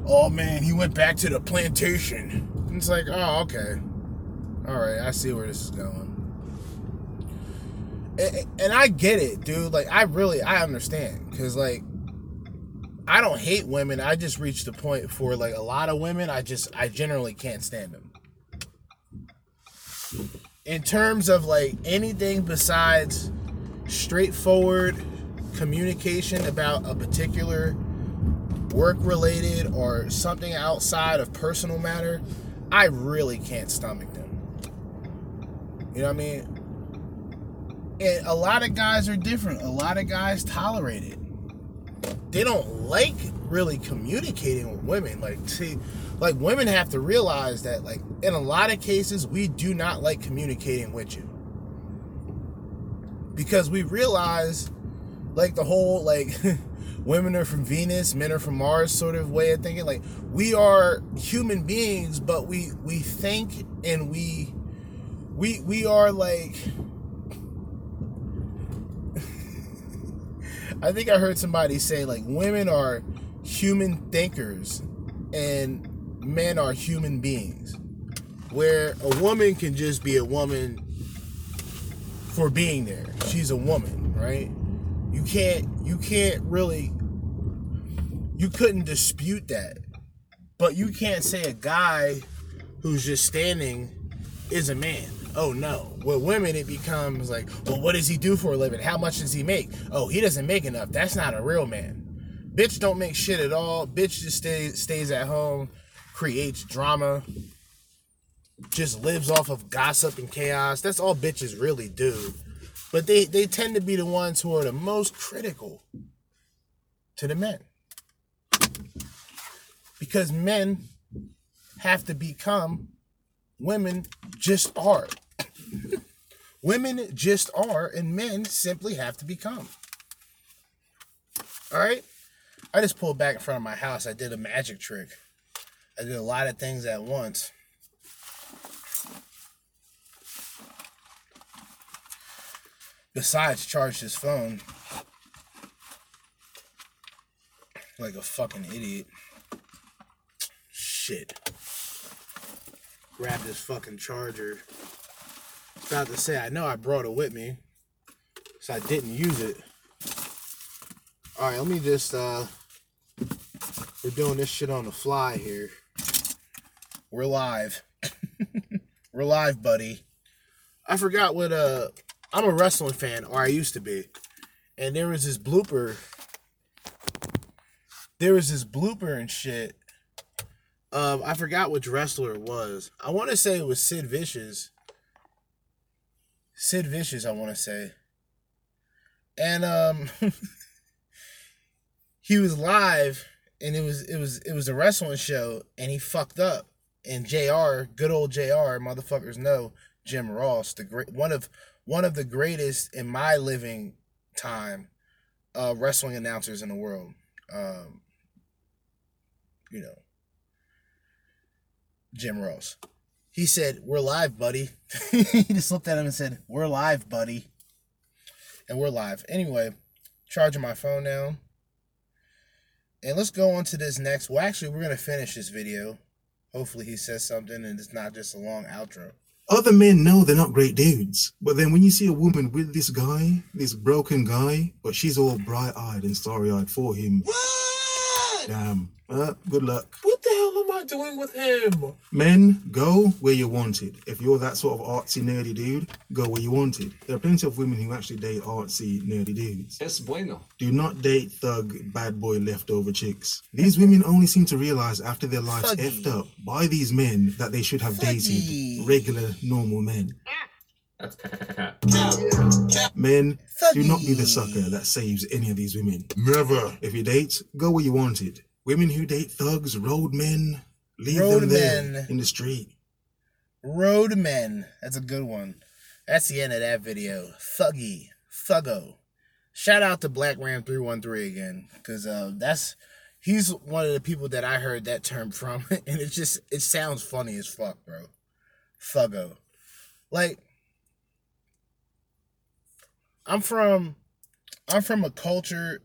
Oh man, he went back to the plantation. And it's like, oh, okay. All right, I see where this is going. And, and I get it, dude. Like, I really, I understand. Because, like, I don't hate women. I just reached the point for, like, a lot of women, I just, I generally can't stand them. In terms of, like, anything besides straightforward communication about a particular work related or something outside of personal matter, I really can't stomach them. You know what I mean? And a lot of guys are different. A lot of guys tolerate it. They don't like really communicating with women. Like, see, like women have to realize that, like, in a lot of cases, we do not like communicating with you because we realize, like, the whole like. women are from Venus, men are from Mars sort of way of thinking. Like we are human beings, but we we think and we we we are like I think I heard somebody say like women are human thinkers and men are human beings. Where a woman can just be a woman for being there. She's a woman, right? You can't you can't really you couldn't dispute that. But you can't say a guy who's just standing is a man. Oh no. With women, it becomes like, well, what does he do for a living? How much does he make? Oh, he doesn't make enough. That's not a real man. Bitch don't make shit at all. Bitch just stays stays at home, creates drama, just lives off of gossip and chaos. That's all bitches really do. But they, they tend to be the ones who are the most critical to the men. Because men have to become women just are. women just are, and men simply have to become. All right? I just pulled back in front of my house. I did a magic trick. I did a lot of things at once. Besides, charged his phone like a fucking idiot. Shit. Grabbed his fucking charger. About to say, I know I brought it with me, so I didn't use it. All right, let me just. uh We're doing this shit on the fly here. We're live. We're live, buddy. I forgot what uh I'm a wrestling fan, or I used to be. And there was this blooper. There was this blooper and shit. Um, I forgot which wrestler it was. I want to say it was Sid Vicious. Sid Vicious, I want to say. And um, he was live, and it was it was it was a wrestling show, and he fucked up. And Jr. Good old Jr. Motherfuckers know Jim Ross, the great one of one of the greatest in my living time uh, wrestling announcers in the world. Um, you know, Jim Ross. He said, We're live, buddy. he just looked at him and said, We're live, buddy. And we're live. Anyway, charging my phone now. And let's go on to this next. Well, actually, we're going to finish this video. Hopefully, he says something and it's not just a long outro. Other men know they're not great dudes, but then when you see a woman with this guy, this broken guy, but she's all bright eyed and starry eyed for him. Damn. Uh, good luck. What the hell am I doing with him? Men, go where you're wanted. If you're that sort of artsy, nerdy dude, go where you're wanted. There are plenty of women who actually date artsy, nerdy dudes. Es bueno. Do not date thug, bad boy, leftover chicks. These women only seem to realize after their lives Thuggy. effed up by these men that they should have Thuggy. dated regular, normal men. That's cat. Men, do not be the sucker that saves any of these women. Never. If you date, go where you wanted. Women who date thugs, road men, leave Road them there in the street. Roadmen. That's a good one. That's the end of that video. Thuggy. Thuggo. Shout out to Black Ram 313 again. Cause uh that's he's one of the people that I heard that term from. And it just it sounds funny as fuck, bro. Thuggo. Like I'm from I'm from a culture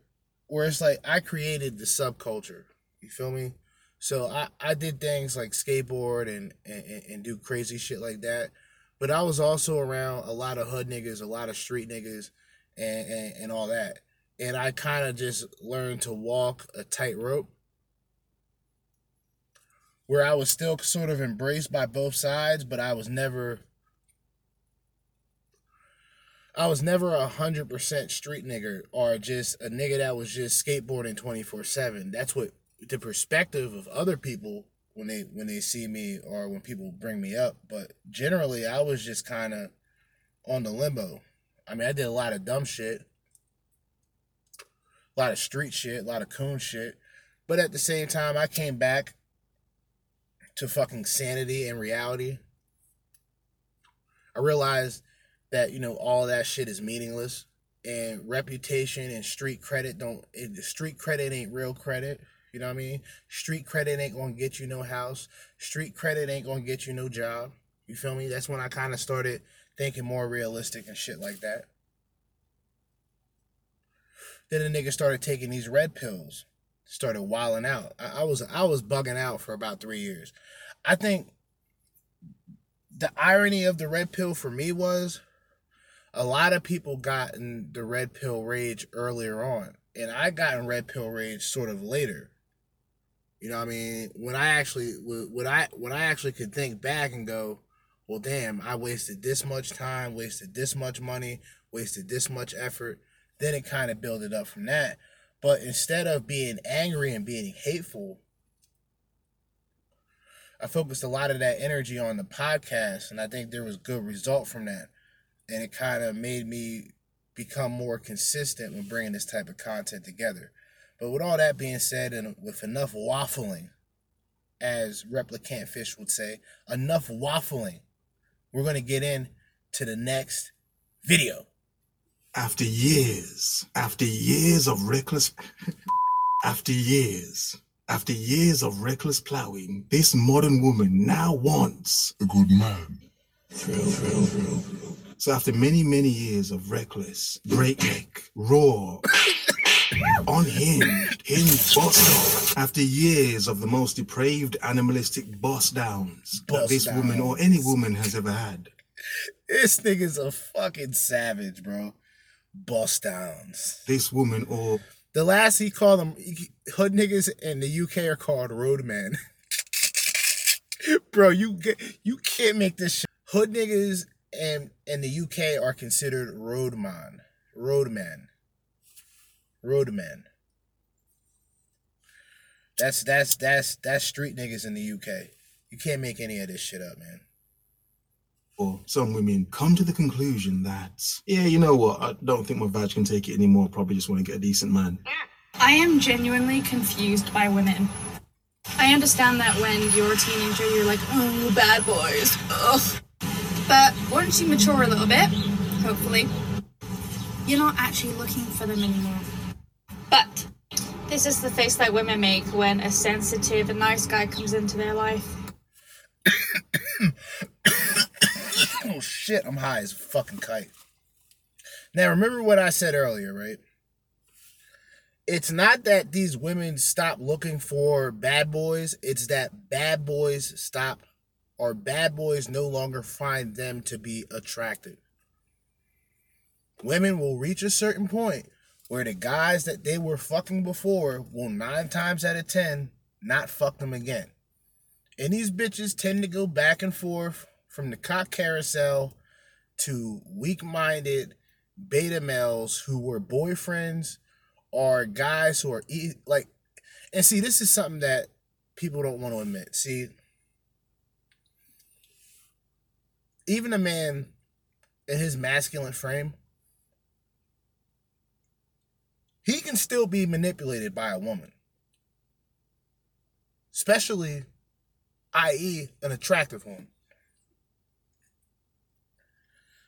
where it's like I created the subculture. You feel me? So I, I did things like skateboard and, and, and do crazy shit like that. But I was also around a lot of hood niggas, a lot of street niggas, and, and, and all that. And I kind of just learned to walk a tightrope where I was still sort of embraced by both sides, but I was never I was never a hundred percent street nigger or just a nigga that was just skateboarding twenty four seven. That's what the perspective of other people when they when they see me or when people bring me up. But generally, I was just kind of on the limbo. I mean, I did a lot of dumb shit, a lot of street shit, a lot of coon shit. But at the same time, I came back to fucking sanity and reality. I realized that, you know, all that shit is meaningless and reputation and street credit don't street credit ain't real credit. You know what I mean? Street credit ain't gonna get you no house. Street credit ain't gonna get you no job. You feel me? That's when I kind of started thinking more realistic and shit like that. Then the nigga started taking these red pills, started wilding out. I, I was I was bugging out for about three years. I think the irony of the red pill for me was a lot of people got in the red pill rage earlier on, and I got in red pill rage sort of later. You know what I mean? When I actually when I when I actually could think back and go, well damn, I wasted this much time, wasted this much money, wasted this much effort, then it kind of built it up from that. But instead of being angry and being hateful, I focused a lot of that energy on the podcast, and I think there was good result from that. And it kind of made me become more consistent when bringing this type of content together. But with all that being said, and with enough waffling, as ReplicantPhish would say, enough waffling, we're going to get in to the next video. After years, after years of reckless, after years, after years of reckless plowing, this modern woman now wants a good man. Thrill, thrill, thrill. So after many, many years of reckless, breakneck, raw, unhinged, hinged boss off, after years of the most depraved animalistic boss downs that Boss this woman or any woman has ever had. This nigga's a fucking savage, bro. Bust downs. This woman or The last he called them hood niggas in the UK are called roadmen. bro, you get you can't make this shit. Hood niggas in in the UK are considered roadman, roadmen, roadmen. That's that's that's that's street niggas in the UK. You can't make any of this shit up, man. or some women come to the conclusion that, yeah, you know what, I don't think my vag can take it anymore. Probably just want to get a decent man. I am genuinely confused by women. I understand that when you're a teenager, you're like, oh, bad boys. Ugh. But once you mature a little bit, hopefully, you're not actually looking for them anymore. But this is the face that women make when a sensitive and nice guy comes into their life. oh shit, I'm high as a fucking kite. Now remember what I said earlier, right? It's not that these women stop looking for bad boys, it's that bad boys stop or bad boys no longer find them to be attractive. Women will reach a certain point where the guys that they were fucking before will nine times out of ten not fuck them again. And these bitches tend to go back and forth from the cock carousel to weak minded beta males who were boyfriends or guys who are e- like, and see, this is something that people don't want to admit. See, even a man in his masculine frame, he can still be manipulated by a woman, especially, i.e., an attractive one.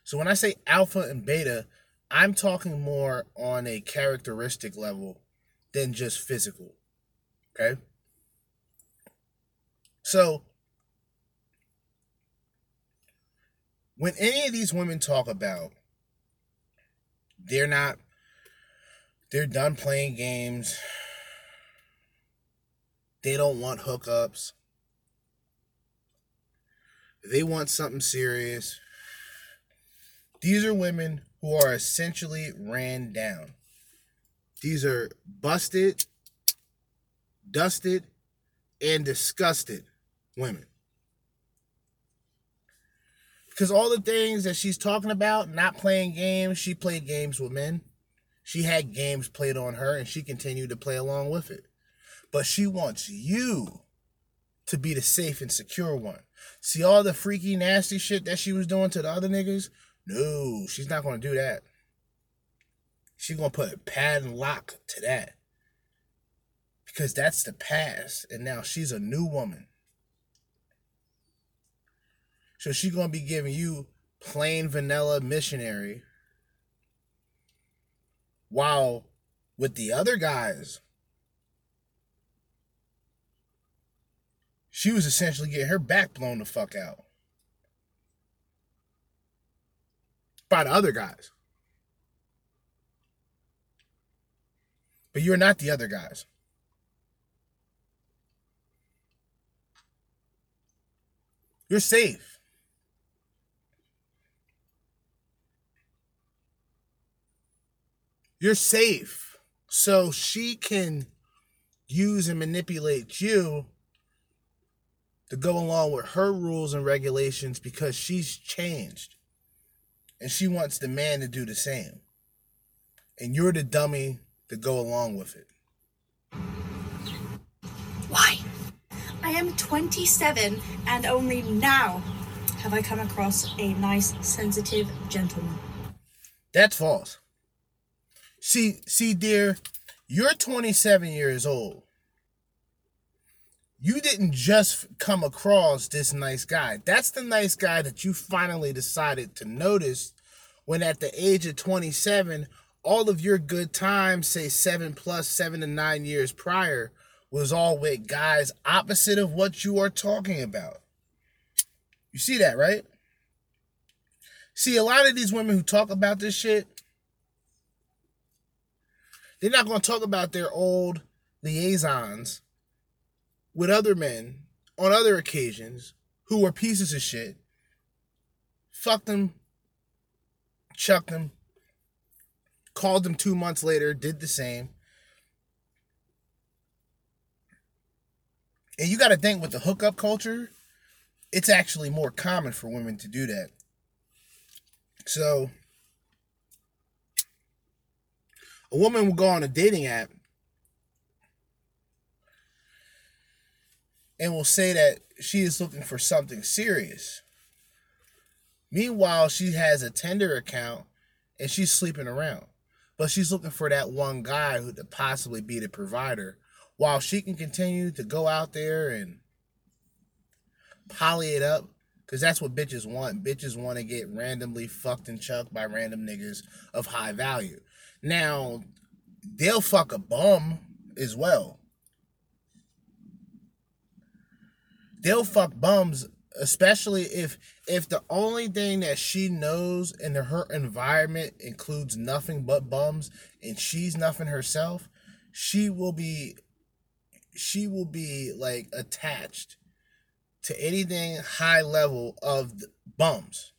So when I say alpha and beta, I'm talking more on a characteristic level than just physical. Okay? So when any of these women talk about they're not they're done playing games, they don't want hookups, they want something serious. These are women who are essentially ran down. These are busted, dusted, and disgusted women. Because all the things that she's talking about, not playing games, she played games with men. She had games played on her and she continued to play along with it. But she wants you to be the safe and secure one. See all the freaky, nasty shit that she was doing to the other niggas? No, she's not to do that. She's to put a pad and lock to that. Because that's the past. And now she's a new woman. So she's to be giving you plain vanilla missionary. While with the other guys, she was essentially getting her back blown the fuck out. by the other guys. But you're not the other guys. You're safe. You're safe. So she can use and manipulate you to go along with her rules and regulations because she's changed and she wants the man to do the same. And you're the dummy to go along with it. Why? I am 27 and only now have I come across a nice, sensitive gentleman. That's false. See, see, dear, you're 27 years old. You didn't just come across this nice guy. That's the nice guy that you finally decided to notice when at the age of 27, all of your good times, say seven plus, seven to nine years prior, was all with guys opposite of what you are talking about. You see that, right? See, a lot of these women who talk about this shit, they're not going to talk about their old liaisons with other men on other occasions who were pieces of shit, Fuck them, chucked them, called them two months later, did the same. And you got to think with the hookup culture, it's actually more common for women to do that. So, a woman will go on a dating app and will say that she is looking for something serious. Meanwhile, she has a Tinder account and she's sleeping around. But she's looking for that one guy who could possibly be the provider while she can continue to go out there and poly it up. Because that's what bitches want. Bitches want to get randomly fucked and chucked by random niggas of high value. Now, they'll fuck a bum as well. They'll fuck bums especially if if the only thing that she knows in her environment includes nothing but bums and she's nothing herself she will be she will be like attached to anything high level of bums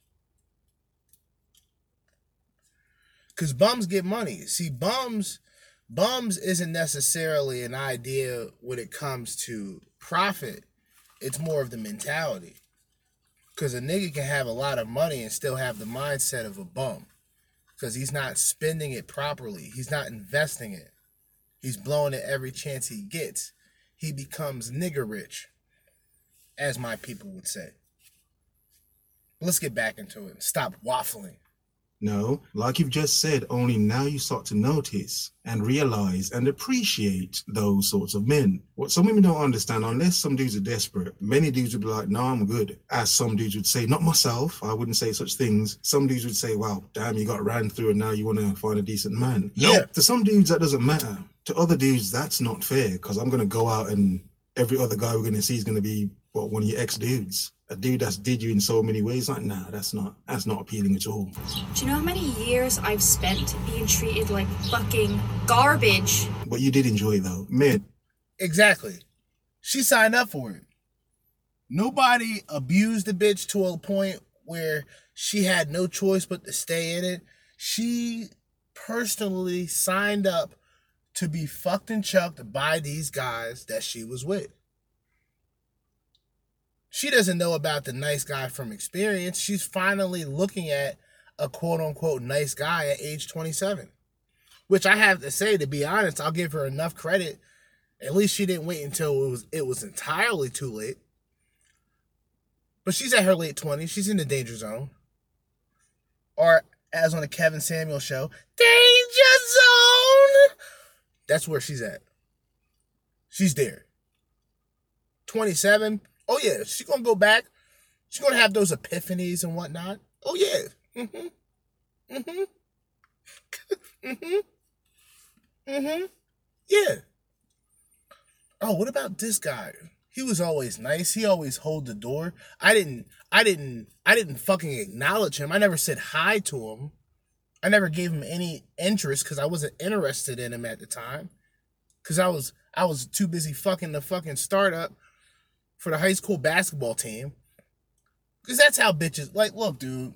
because bums get money see bums bums isn't necessarily an idea when it comes to profit it's more of the mentality because a nigga can have a lot of money and still have the mindset of a bum. Because he's not spending it properly. He's not investing it. He's blowing it every chance he gets. He becomes nigger rich, as my people would say. Let's get back into it. Stop waffling. No, like you've just said, only now you start to notice and realize and appreciate those sorts of men. What some women don't understand, unless some dudes are desperate, many dudes would be like, no, I'm good. As some dudes would say, not myself, I wouldn't say such things. Some dudes would say, wow, damn, you got ran through and now you want to find a decent man. Yeah. To some dudes, that doesn't matter. To other dudes, that's not fair because I'm going to go out and every other guy we're going to see is going to be, what, one of your ex dudes a dude that's did you in so many ways like nah that's not that's not appealing at all Do you know how many years I've spent being treated like fucking garbage? but you did enjoy though man Exactly. She signed up for it. Nobody abused the bitch to a point where she had no choice but to stay in it. She personally signed up to be fucked and chucked by these guys that she was with. She doesn't know about the nice guy from experience. She's finally looking at a quote unquote nice guy at age 27. Which I have to say, to be honest, I'll give her enough credit. At least she didn't wait until it was it was entirely too late. But she's at her late 20s. She's in the danger zone. or as on the Kevin Samuels show, Danger Zone. That's where she's at. She's there. 27. Oh yeah, she's gonna go back. She's gonna have those epiphanies and whatnot. Oh yeah. Mm-hmm. Mm-hmm. mm-hmm. Mm-hmm. Yeah. Oh, what about this guy? He was always nice. He always hold the door. I didn't I didn't I didn't fucking acknowledge him. I never said hi to him. I never gave him any interest because I wasn't interested in him at the time. Cause I was I was too busy fucking the fucking startup for the high school basketball team. Cause that's how bitches like look, dude.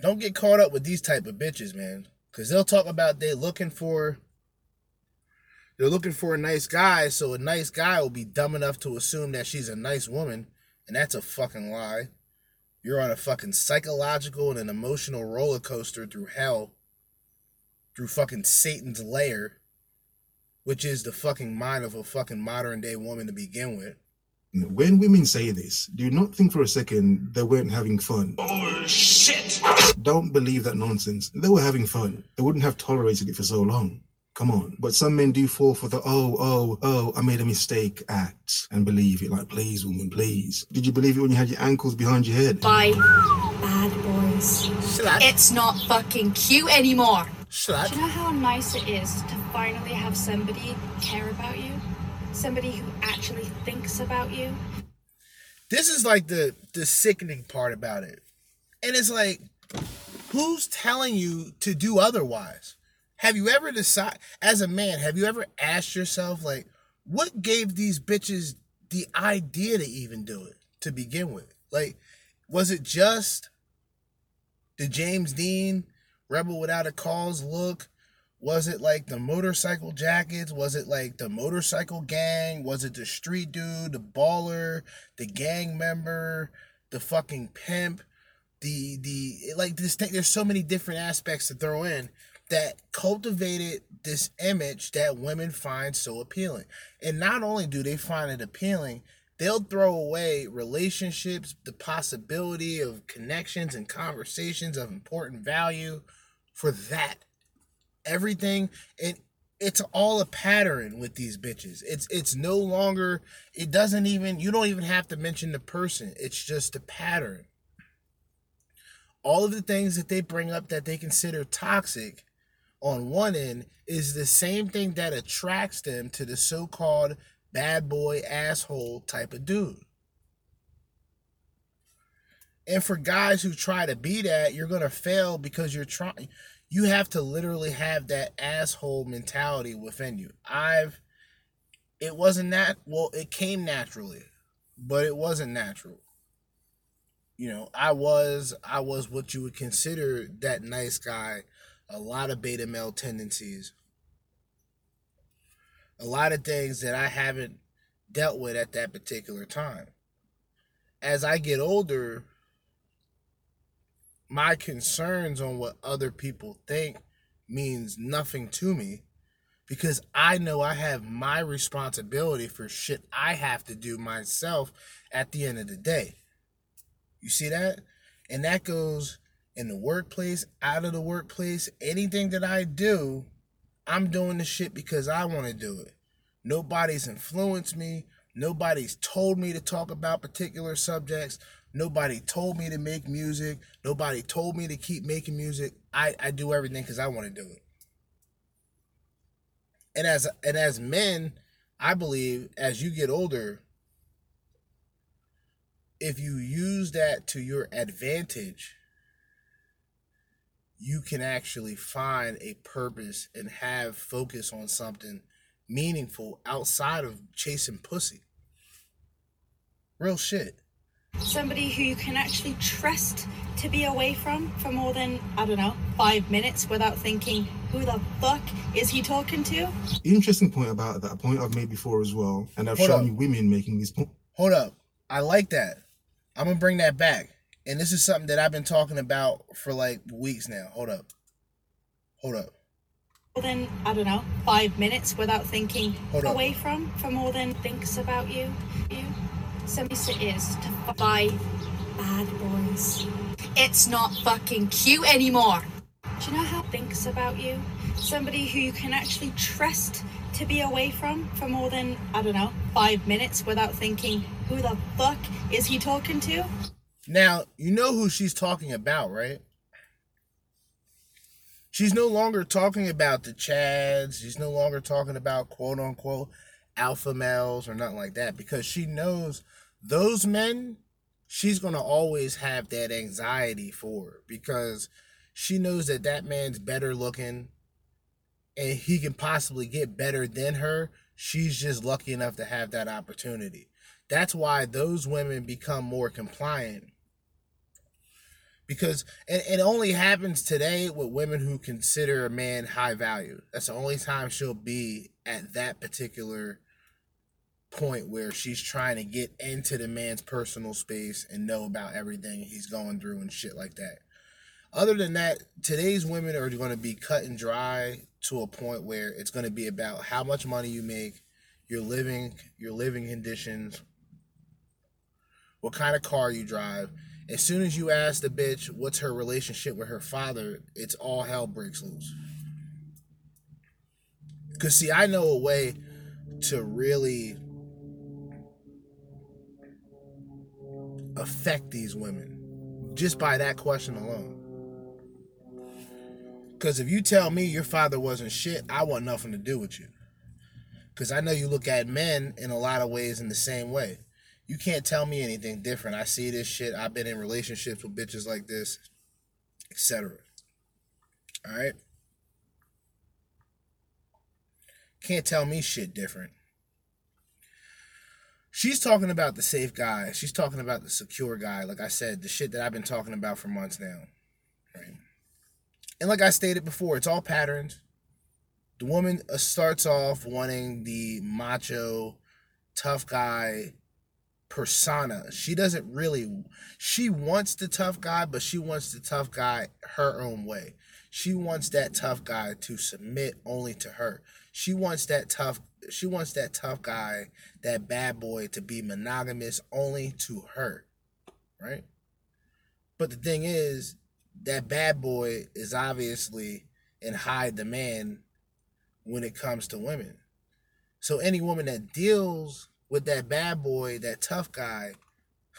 Don't get caught up with these type of bitches, man. Cause they'll talk about they looking for they're looking for a nice guy, so a nice guy will be dumb enough to assume that she's a nice woman, and that's a fucking lie. You're on a fucking psychological and an emotional roller coaster through hell, through fucking Satan's lair, which is the fucking mind of a fucking modern day woman to begin with. When women say this, do not think for a second they weren't having fun. Oh shit! Don't believe that nonsense. They were having fun. They wouldn't have tolerated it for so long. Come on. But some men do fall for the oh, oh, oh, I made a mistake act and believe it. Like, please, woman, please. Did you believe it when you had your ankles behind your head? Bye. bad boys. Slut. It's not fucking cute anymore. Slut. Do you know how nice it is to finally have somebody care about you? Somebody who actually thinks about you? This is like the the sickening part about it. And it's like, who's telling you to do otherwise? Have you ever decided, as a man, have you ever asked yourself, like, what gave these bitches the idea to even do it to begin with? Like, was it just the James Dean Rebel Without a Cause look? Was it like the motorcycle jackets? Was it like the motorcycle gang? Was it the street dude, the baller, the gang member, the fucking pimp? The the like this thing there's so many different aspects to throw in that cultivated this image that women find so appealing. And not only do they find it appealing, they'll throw away relationships, the possibility of connections and conversations of important value for that. Everything and it's all a pattern with these bitches. It's it's no longer it doesn't even you don't even have to mention the person. It's just a pattern. All of the things that they bring up that they consider toxic on one end is the same thing that attracts them to the so-called bad boy asshole type of dude. And for guys who try to be that, you're going to fail because you're trying you have to literally have that asshole mentality within you. I've it wasn't that well, it came naturally, but it wasn't natural. You know, I was I was what you would consider that nice guy, a lot of beta male tendencies. A lot of things that I haven't dealt with at that particular time. As I get older, my concerns on what other people think means nothing to me because I know I have my responsibility for shit I have to do myself at the end of the day. You see that? And that goes in the workplace, out of the workplace, anything that I do, I'm doing the shit because I want to do it. Nobody's influenced me. Nobody's told me to talk about particular subjects. Nobody told me to make music. Nobody told me to keep making music. I, I do everything because I want to do it. And as and as men, I believe as you get older, if you use that to your advantage, you can actually find a purpose and have focus on something meaningful outside of chasing pussy. Real shit. Somebody who you can actually trust to be away from for more than, I don't know, five minutes without thinking, who the fuck is he talking to? Interesting point about that, a point I've made before as well. And I've Hold shown up. you women making these points. Hold up. I like that. I'm gonna bring that back. And this is something that I've been talking about for like weeks now. Hold up. Hold up. More than, I don't know, five minutes without thinking Hold up. away from for more than thinks about you. You. Somebody is to buy bad boys. It's not fucking cute anymore. Do you know how thinks about you? Somebody who you can actually trust to be away from for more than, I don't know, five minutes without thinking, who the fuck is he talking to? Now, you know who she's talking about, right? She's no longer talking about the Chads. She's no longer talking about quote unquote alpha males or nothing like that because she knows those men, she's going to always have that anxiety for because she knows that that man's better looking and he can possibly get better than her. She's just lucky enough to have that opportunity. That's why those women become more compliant because and it only happens today with women who consider a man high value. That's the only time she'll be at that particular point where she's trying to get into the man's personal space and know about everything he's going through and shit like that. Other than that, today's women are going to be cut and dry to a point where it's going to be about how much money you make, your living, your living conditions, what kind of car you drive. As soon as you ask the bitch what's her relationship with her father, it's all hell breaks loose. Cause see, I know a way to really affect these women just by that question alone. Because if you tell me your father wasn't shit, I want nothing to do with you. Because I know you look at men in a lot of ways in the same way. You can't tell me anything different. I see this shit. I've been in relationships with bitches like this, etc. All right? Can't tell me shit different. She's talking about the safe guy. She's talking about the secure guy. Like I said, the shit that I've been talking about for months now. Right? And like I stated before, it's all patterns. The woman uh, starts off wanting the macho, tough guy persona. She doesn't really, she wants the tough guy, but she wants the tough guy her own way. She wants that tough guy to submit only to her. She wants that tough she wants that tough guy, that bad boy to be monogamous only to her. Right? But the thing is, that bad boy is obviously in high demand when it comes to women. So any woman that deals with that bad boy, that tough guy,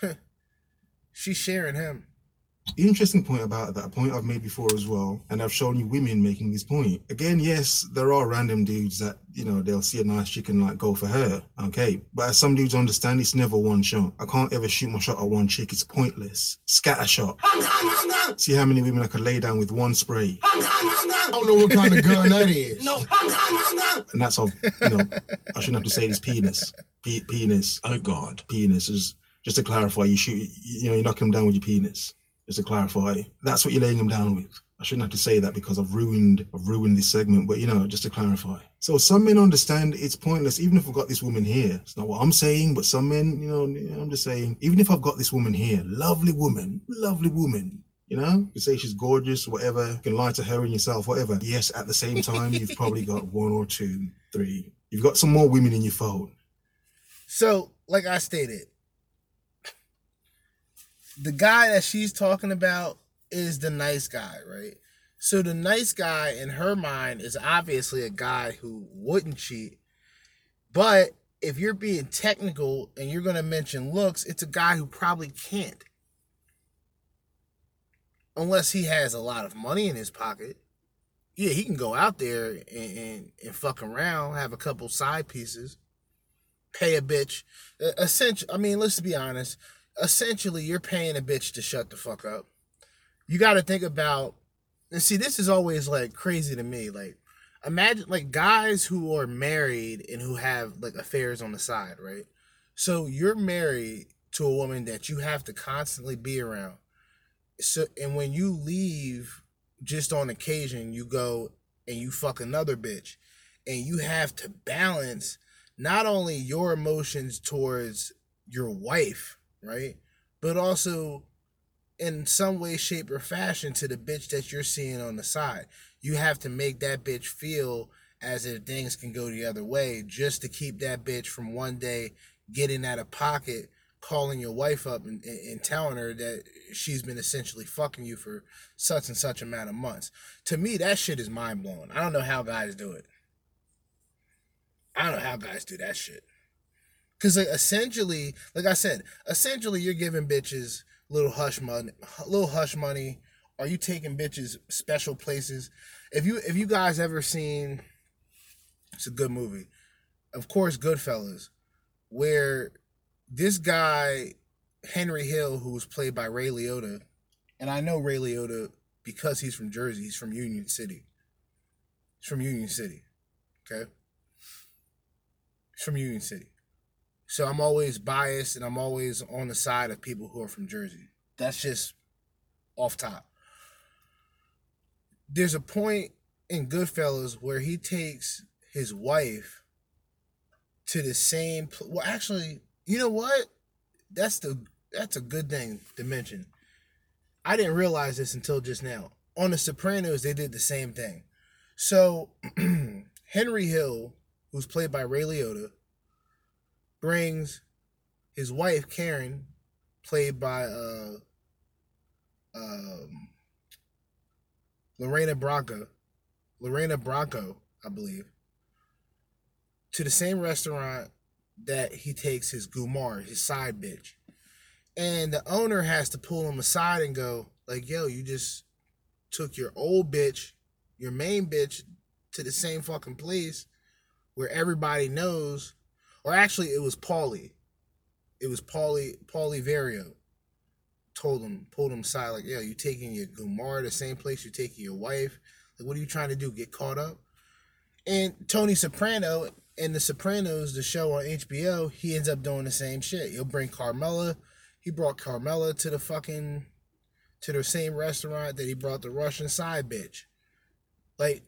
she's sharing him. Interesting point about that, a point I've made before as well, and I've shown you women making this point. Again, yes, there are random dudes that, you know, they'll see a nice chick and like go for her. Okay. But as some dudes understand, it's never one shot. I can't ever shoot my shot at one chick. It's pointless. Scatter shot. See how many women I could lay down with one spray. I don't know what kind of gun that is. No. And that's of, you know, I shouldn't have to say this penis. Pe- penis. Oh God. Penis is just to clarify, you shoot, you know, you knock them down with your penis. Just to clarify, that's what you're laying them down with. I shouldn't have to say that because I've ruined, I've ruined this segment, but you know, just to clarify. So some men understand it's pointless, even if I've got this woman here. It's not what I'm saying, but some men, you know, I'm just saying, even if I've got this woman here, lovely woman, lovely woman, you know, you say she's gorgeous, whatever, you can lie to her and yourself, whatever. Yes, at the same time, you've probably got one or two, three. You've got some more women in your phone. So, like I stated, the guy that she's talking about is the nice guy, right? So the nice guy in her mind is obviously a guy who wouldn't cheat. But if you're being technical and you're going to mention looks, it's a guy who probably can't. Unless he has a lot of money in his pocket. Yeah, he can go out there and, and, and fuck around, have a couple side pieces, pay a bitch. Essentially, I mean, let's be honest essentially you're paying a bitch to shut the fuck up. You got to think about and see this is always like crazy to me like imagine like guys who are married and who have like affairs on the side, right? So you're married to a woman that you have to constantly be around. So and when you leave just on occasion you go and you fuck another bitch and you have to balance not only your emotions towards your wife right? But also in some way, shape, or fashion to the bitch that you're seeing on the side. You have to make that bitch feel as if things can go the other way just to keep that bitch from one day getting out of pocket calling your wife up and, and, telling her that she's been essentially fucking you for such and such amount of months. To me, that shit is mind blowing. I don't know how guys do it. I don't know how guys do that shit. Cause like essentially, like I said, essentially you're giving bitches little hush money, little hush money. Are you taking bitches special places? If you if you guys ever seen, it's a good movie. Of course, Goodfellas, where this guy Henry Hill, who was played by Ray Liotta, and I know Ray Liotta because he's from Jersey. He's from Union City. He's from Union City. Okay. He's from Union City. So I'm always biased and I'm always on the side of people who are from Jersey. That's just off top. There's a point in Goodfellas where he takes his wife to the same pl- well actually, you know what? That's the that's a good thing to mention. I didn't realize this until just now. On The Sopranos, they did the same thing. So Henry Hill, who's played by Ray Liotta, brings his wife Karen, played by uh, um, Lorena Bronco, Lorena Bronco, I believe, to the same restaurant that he takes his Gumar, his side bitch. And the owner has to pull him aside and go, like, yo, you just took your old bitch, your main bitch, to the same fucking place where everybody knows or actually it was Paulie. It was Paulie Paulie Vario. Told him, pulled him aside, like, yo, you taking your Gumar the same place you're taking your wife. Like, what are you trying to do? Get caught up? And Tony Soprano and The Sopranos, the show on HBO, he ends up doing the same shit. He'll bring Carmela. He brought Carmela to the fucking to the same restaurant that he brought the Russian side bitch. Like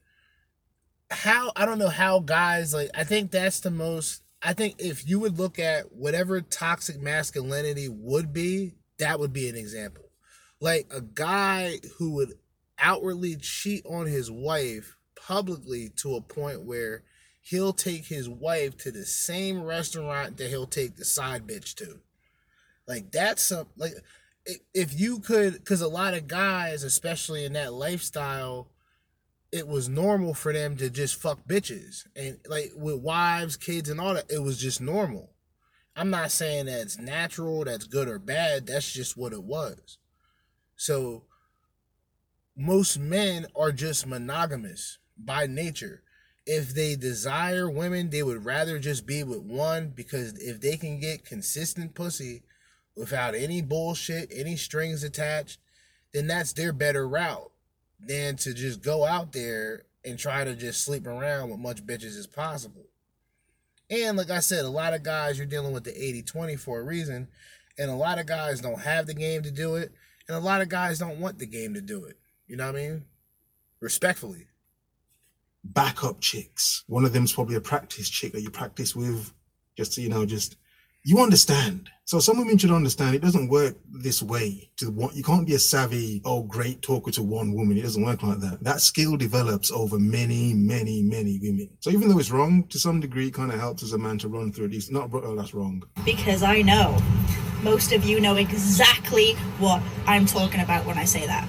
how I don't know how guys like I think that's the most I think if you would look at whatever toxic masculinity would be, that would be an example. Like a guy who would outwardly cheat on his wife publicly to a point where he'll take his wife to the same restaurant that he'll take the side bitch to. Like that's some like if you could because a lot of guys, especially in that lifestyle, it was normal for them to just fuck bitches and like with wives, kids, and all that. It was just normal. I'm not saying that's natural, that's good or bad. That's just what it was. So most men are just monogamous by nature. If they desire women, they would rather just be with one because if they can get consistent pussy without any bullshit, any strings attached, then that's their better route than to just go out there and try to just sleep around with much bitches as possible. And like I said, a lot of guys you're dealing with the 80 20 for a reason. And a lot of guys don't have the game to do it. And a lot of guys don't want the game to do it. You know what I mean? Respectfully. Backup chicks. One of them's probably a practice chick that you practice with, just to, you know, just you understand. So some women should understand it doesn't work this way. To what you can't be a savvy, oh great talker to one woman. It doesn't work like that. That skill develops over many, many, many women. So even though it's wrong to some degree, it kind of helps as a man to run through it. not oh, that's wrong. Because I know most of you know exactly what I'm talking about when I say that.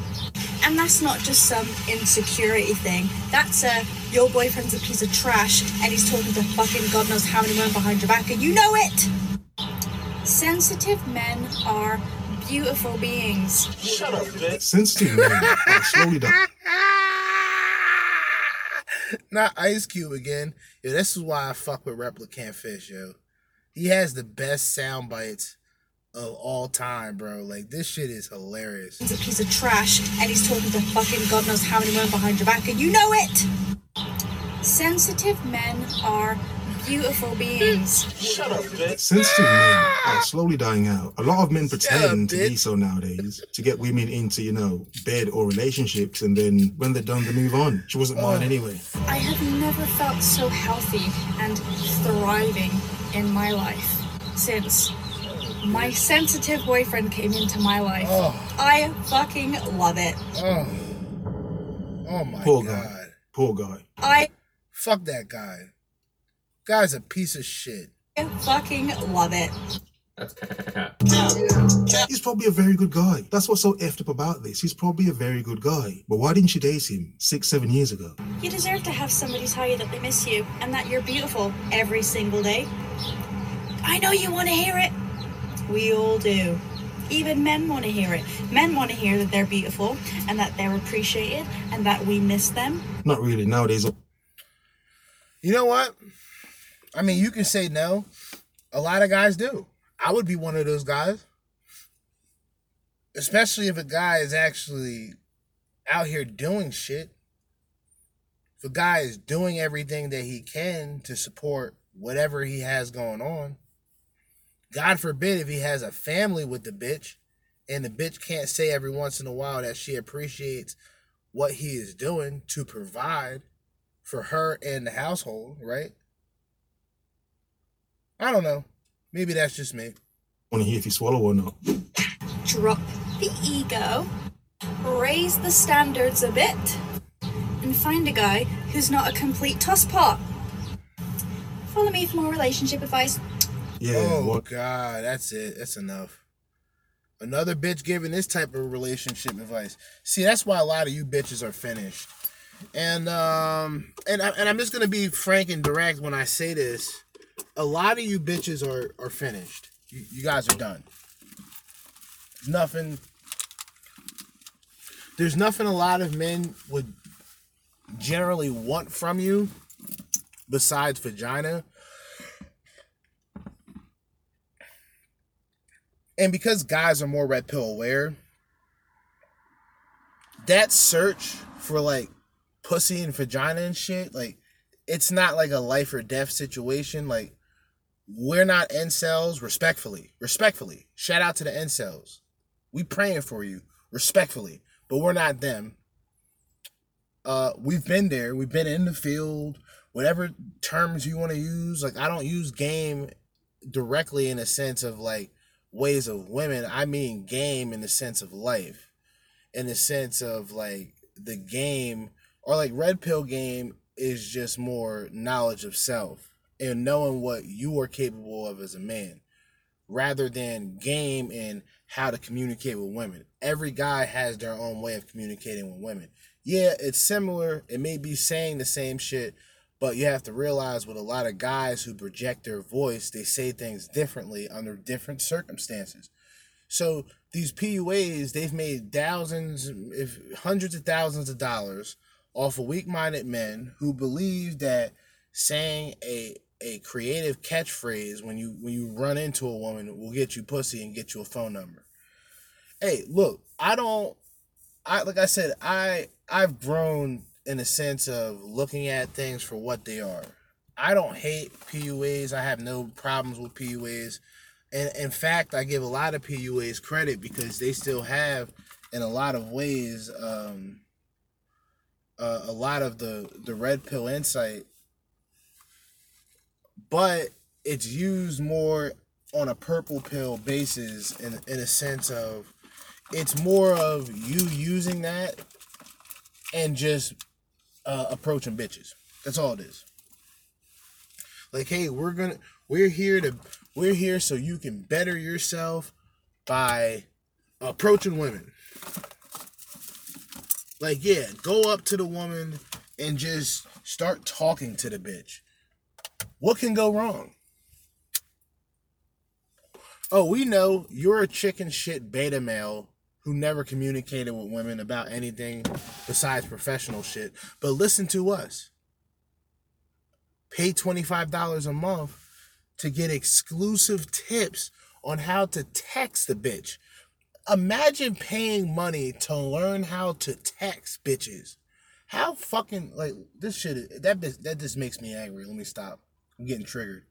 And that's not just some insecurity thing. That's a your boyfriend's a piece of trash and he's talking to fucking God knows how many women behind your back and you know it. Sensitive men are beautiful beings. Shut up, bitch. Sensitive men are slowly down. Not Ice Cube again. Yo, this is why I fuck with ReplicantPhish, yo. He has the best sound bites of all time, bro. Like this shit is hilarious. He's a piece of trash and he's talking to fucking God knows how many women behind your back and you know it. Sensitive men are beautiful beings. Shut up, bitch. Sensitive men are slowly dying out. A lot of men pretend to be so nowadays to get women into, you know, bed or relationships, and then when they're done, they move on. She wasn't mine oh. anyway. I have never felt so healthy and thriving in my life since my sensitive boyfriend came into my life. Oh. I fucking love it. Oh, oh my Poor god. guy. Poor guy. I Fuck that guy. Guy's a piece of shit. I fucking love it. That's. He's probably a very good guy. That's what's so effed up about this. He's probably a very good guy. But why didn't you date him six, seven years ago? You deserve to have somebody tell you that they miss you and that you're beautiful every single day. I know you want to hear it. We all do. Even men want to hear it. Men want to hear that they're beautiful and that they're appreciated and that we miss them. Not really. Nowadays, You know what? I mean, you can say no. A lot of guys do. I would be one of those guys. Especially if a guy is actually out here doing shit. If a guy is doing everything that he can to support whatever he has going on. God forbid if he has a family with the bitch and the bitch can't say every once in a while that she appreciates what he is doing to provide for her and the household, right? I don't know. Maybe that's just me. want to hear if you swallow or not. Drop the ego, raise the standards a bit, and find a guy who's not a complete tosspot. Follow me for more relationship advice. Yeah. oh what- God, that's it. That's enough. Another bitch giving this type of relationship advice. See, that's why a lot of you bitches are finished. And um and I, and I'm just gonna be frank and direct when I say this. A lot of you bitches are are finished. You, you guys are done. Nothing. There's nothing a lot of men would generally want from you besides vagina. And because guys are more red pill aware, that search for like pussy and vagina and shit, like it's not like a life or death situation. Like we're not incels, respectfully. Respectfully. Shout out to the incels. We praying for you, respectfully. But we're not them. Uh we've been there. We've been in the field. Whatever terms you want to use. Like I don't use game directly in a sense of like ways of women. I mean game in the sense of life. In the sense of like the game or like red pill game is just more knowledge of self and knowing what you are capable of as a man rather than game and how to communicate with women. Every guy has their own way of communicating with women. Yeah, it's similar. It may be saying the same shit, but you have to realize with a lot of guys who project their voice, they say things differently under different circumstances. So these PUAs, they've made thousands, if hundreds of thousands of dollars off of weak-minded men who believe that saying a a creative catchphrase when you when you run into a woman will get you pussy and get you a phone number. Hey, look, I don't I like I said, I I've grown in the sense of looking at things for what they are. I don't hate PUAs. I have no problems with PUAs. And in fact, I give a lot of PUAs credit because they still have, in a lot of ways, um, uh, a lot of the the red pill insight, but it's used more on a purple pill basis in in a sense of it's more of you using that and just uh, approaching bitches. That's all it is. Like, hey, we're gonna we're here to we're here so you can better yourself by approaching women. Like, yeah, go up to the woman and just start talking to the bitch. What can go wrong? Oh, we know you're a chicken shit beta male who never communicated with women about anything besides professional shit. But listen to us. Pay $25 a month to get exclusive tips on how to text the bitch. Imagine paying money to learn how to text bitches. How fucking like this shit that that just makes me angry. Let me stop. I'm getting triggered.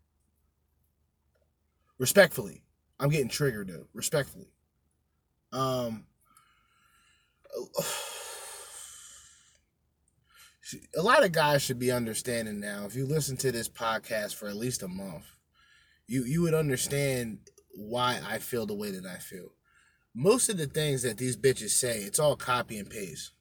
Respectfully. I'm getting triggered though. Respectfully. Um a lot of guys should be understanding now. If you listen to this podcast for at least a month, you you would understand why I feel the way that I feel. Most of the things that these bitches say, it's all copy and paste.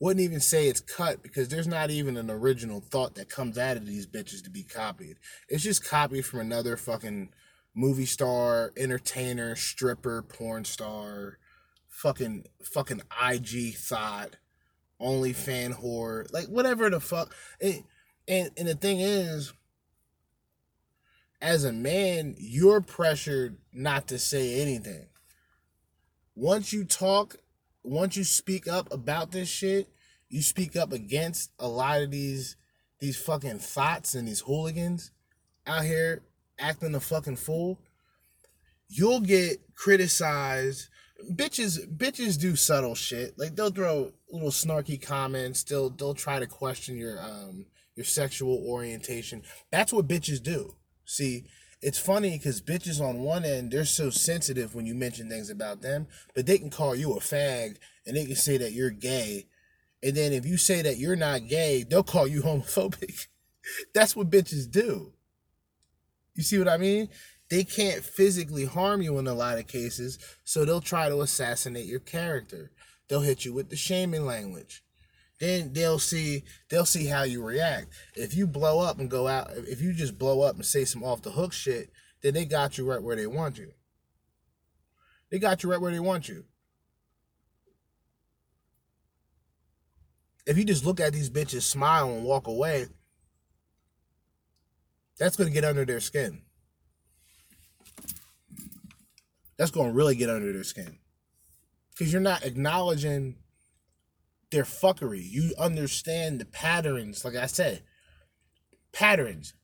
Wouldn't even say it's cut because there's not even an original thought that comes out of these bitches to be copied. It's just copied from another fucking movie star, entertainer, stripper, porn star, fucking fucking IG thought, only fan whore, like whatever the fuck. And, and and the thing is, as a man, you're pressured not to say anything. Once you talk, once you speak up about this shit, you speak up against a lot of these these fucking thoughts and these hooligans out here acting a fucking fool. You'll get criticized. Bitches bitches do subtle shit. Like they'll throw little snarky comments. They'll they'll try to question your um your sexual orientation. That's what bitches do. See, it's funny because bitches on one end they're so sensitive when you mention things about them, but they can call you a fag and they can say that you're gay, and then if you say that you're not gay, they'll call you homophobic. That's what bitches do. You see what I mean? They can't physically harm you in a lot of cases, so they'll try to assassinate your character. They'll hit you with the shaming language then they'll see they'll see how you react. If you blow up and go out, if you just blow up and say some off the hook shit, then they got you right where they want you. They got you right where they want you. If you just look at these bitches smile and walk away, that's going to get under their skin. That's going to really get under their skin. Because you're not acknowledging their fuckery. You understand the patterns, like I said, patterns.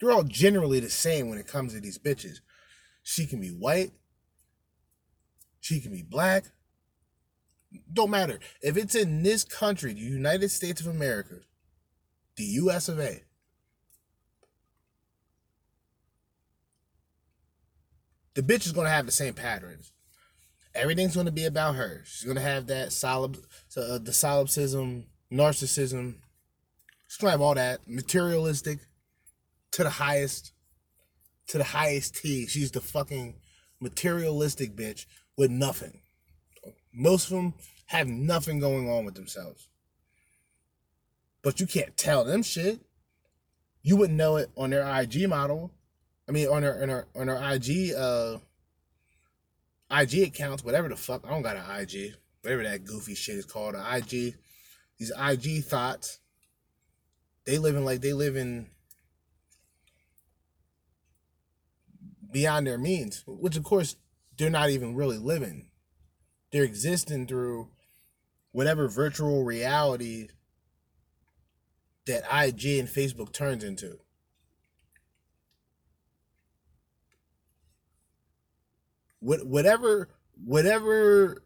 They're all generally the same when it comes to these bitches. She can be white. She can be black. Don't matter. If it's in this country, the United States of America, the US of A, the bitch is going to have the same patterns everything's going to be about her. She's going to have that solid, uh, the solipsism, narcissism. She's going to have all that materialistic to the highest, to the highest T. She's the fucking materialistic bitch with nothing. Most of them have nothing going on with themselves. But you can't tell them shit. You wouldn't know it on their IG model. I mean, on their on their on their IG uh IG accounts, whatever the fuck. I don't got an IG. Whatever that goofy shit is called. An IG. These IG thoughts. They living like they live in beyond their means, which of course they're not even really living. They're existing through whatever virtual reality that IG and Facebook turns into. Whatever whatever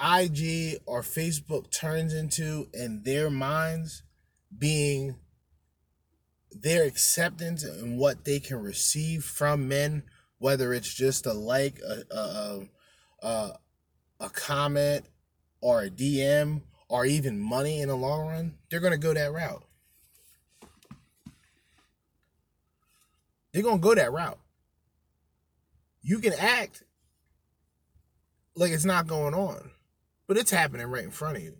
IG or Facebook turns into in their minds being their acceptance and what they can receive from men, whether it's just a like, a a, a, a comment, or a DM, or even money in the long run, they're gonna go that route. They're gonna go that route you can act like it's not going on, but it's happening right in front of you.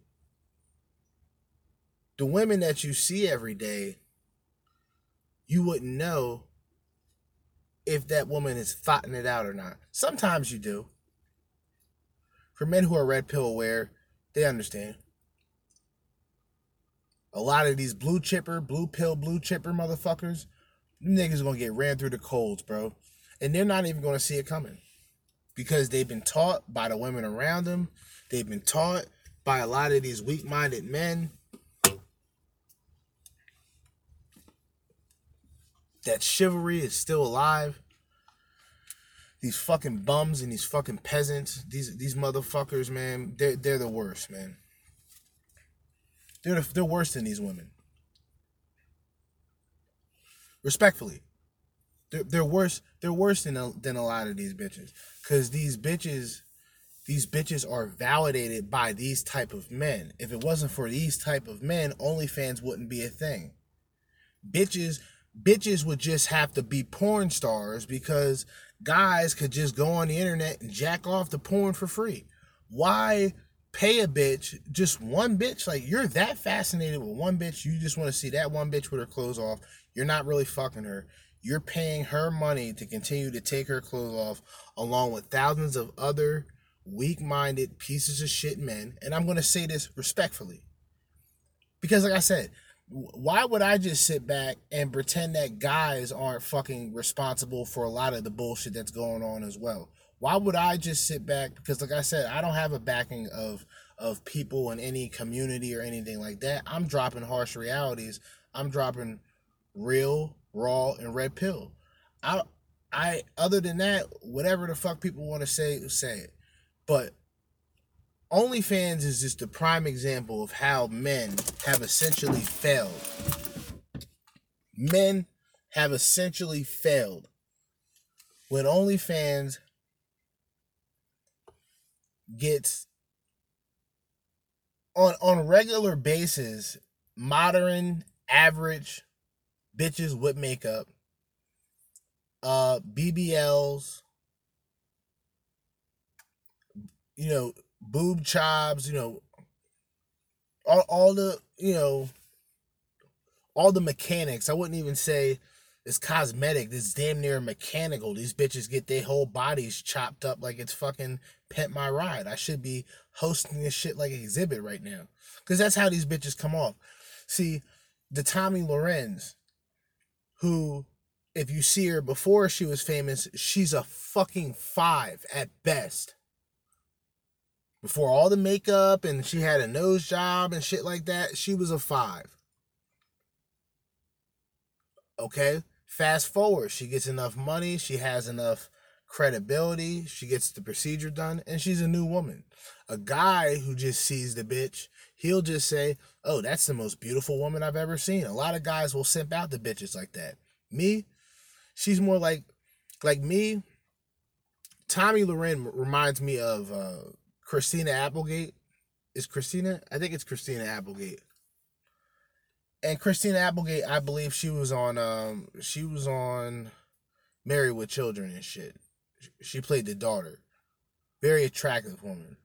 The women that you see every day, you wouldn't know if that woman is thoughting it out or not. Sometimes you do. For men who are red pill aware, they understand. A lot of these blue chipper, blue pill, blue chipper motherfuckers, them niggas gonna get ran through the coals, bro and they're not even going to see it coming because they've been taught by the women around them. They've been taught by a lot of these weak-minded men that chivalry is still alive. These fucking bums and these fucking peasants, these these motherfuckers, man, they're they're the worst, man. They're the, they're worse than these women. Respectfully, they're, they're worse. They're worse than a, than a lot of these bitches. Cause these bitches, these bitches are validated by these type of men. If it wasn't for these type of men, OnlyFans wouldn't be a thing. Bitches, bitches would just have to be porn stars because guys could just go on the internet and jack off the porn for free. why pay a bitch just one bitch? Like you're that fascinated with one bitch, you just want to see that one bitch with her clothes off. You're not really fucking her. You're paying her money to continue to take her clothes off, along with thousands of other weak-minded pieces of shit men. And I'm gonna say this respectfully, because like I said, why would I just sit back and pretend that guys aren't fucking responsible for a lot of the bullshit that's going on as well? Why would I just sit back? Because like I said, I don't have a backing of of people in any community or anything like that. I'm dropping harsh realities. I'm dropping real, raw, and red pill. I I other than that, whatever the fuck people want to say, say it. But OnlyFans is just a prime example of how men have essentially failed. Men have essentially failed. When OnlyFans gets on on regular basis, modern average bitches with makeup, uh BBLs, you know, boob jobs, you know, all, all the, you know, all the mechanics. I wouldn't even say it's cosmetic. It's damn near mechanical. These bitches get their whole bodies chopped up like it's fucking Pimp My Ride. I should be hosting this shit like exhibit right now. Because that's how these bitches come off. See, the Tommy Lorenz, who, if you see her before she was famous, she's a fucking five at best before all the makeup and she had a nose job and shit like that, she was a five. Okay? Fast forward, she gets enough money, she has enough credibility, she gets the procedure done, and she's a new woman. A guy who just sees the bitch, he'll just say, Oh, that's the most beautiful woman I've ever seen. A lot of guys will simp out the bitches like that. Me, she's more like like me. Tomi Lahren reminds me of uh Christina Applegate. Is Christina? I think it's Christina Applegate. And Christina Applegate, I believe she was on um she was on Married with Children and shit. She played the daughter. Very attractive woman.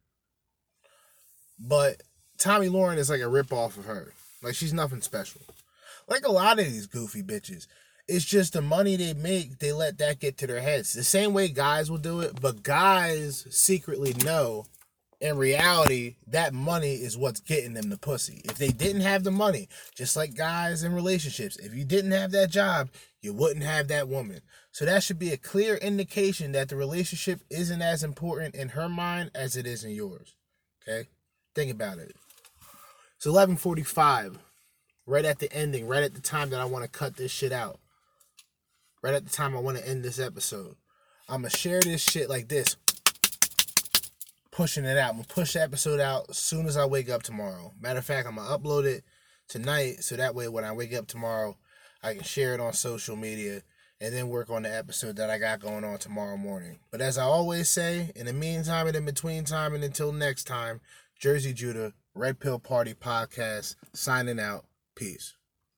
But Tomi Lahren is like a rip off of her. Like she's nothing special. Like a lot of these goofy bitches. It's just the money they make, they let that get to their heads. The same way guys will do it, but guys secretly know in reality, that money is what's getting them the pussy. If they didn't have the money, just like guys in relationships, if you didn't have that job, you wouldn't have that woman. So that should be a clear indication that the relationship isn't as important in her mind as it is in yours. Okay? Think about it. It's 11:45. Right at the ending, right at the time that I want to cut this shit out. Right at the time I want to end this episode. I'm to share this shit like this pushing it out. I'm gonna push the episode out as soon as I wake up tomorrow. Matter of fact, I'm gonna upload it tonight so that way when I wake up tomorrow, I can share it on social media and then work on the episode that I got going on tomorrow morning. But as I always say, in the meantime and in between time and until next time, Jerzee Judah, Red Pill Party Podcast, signing out. Peace.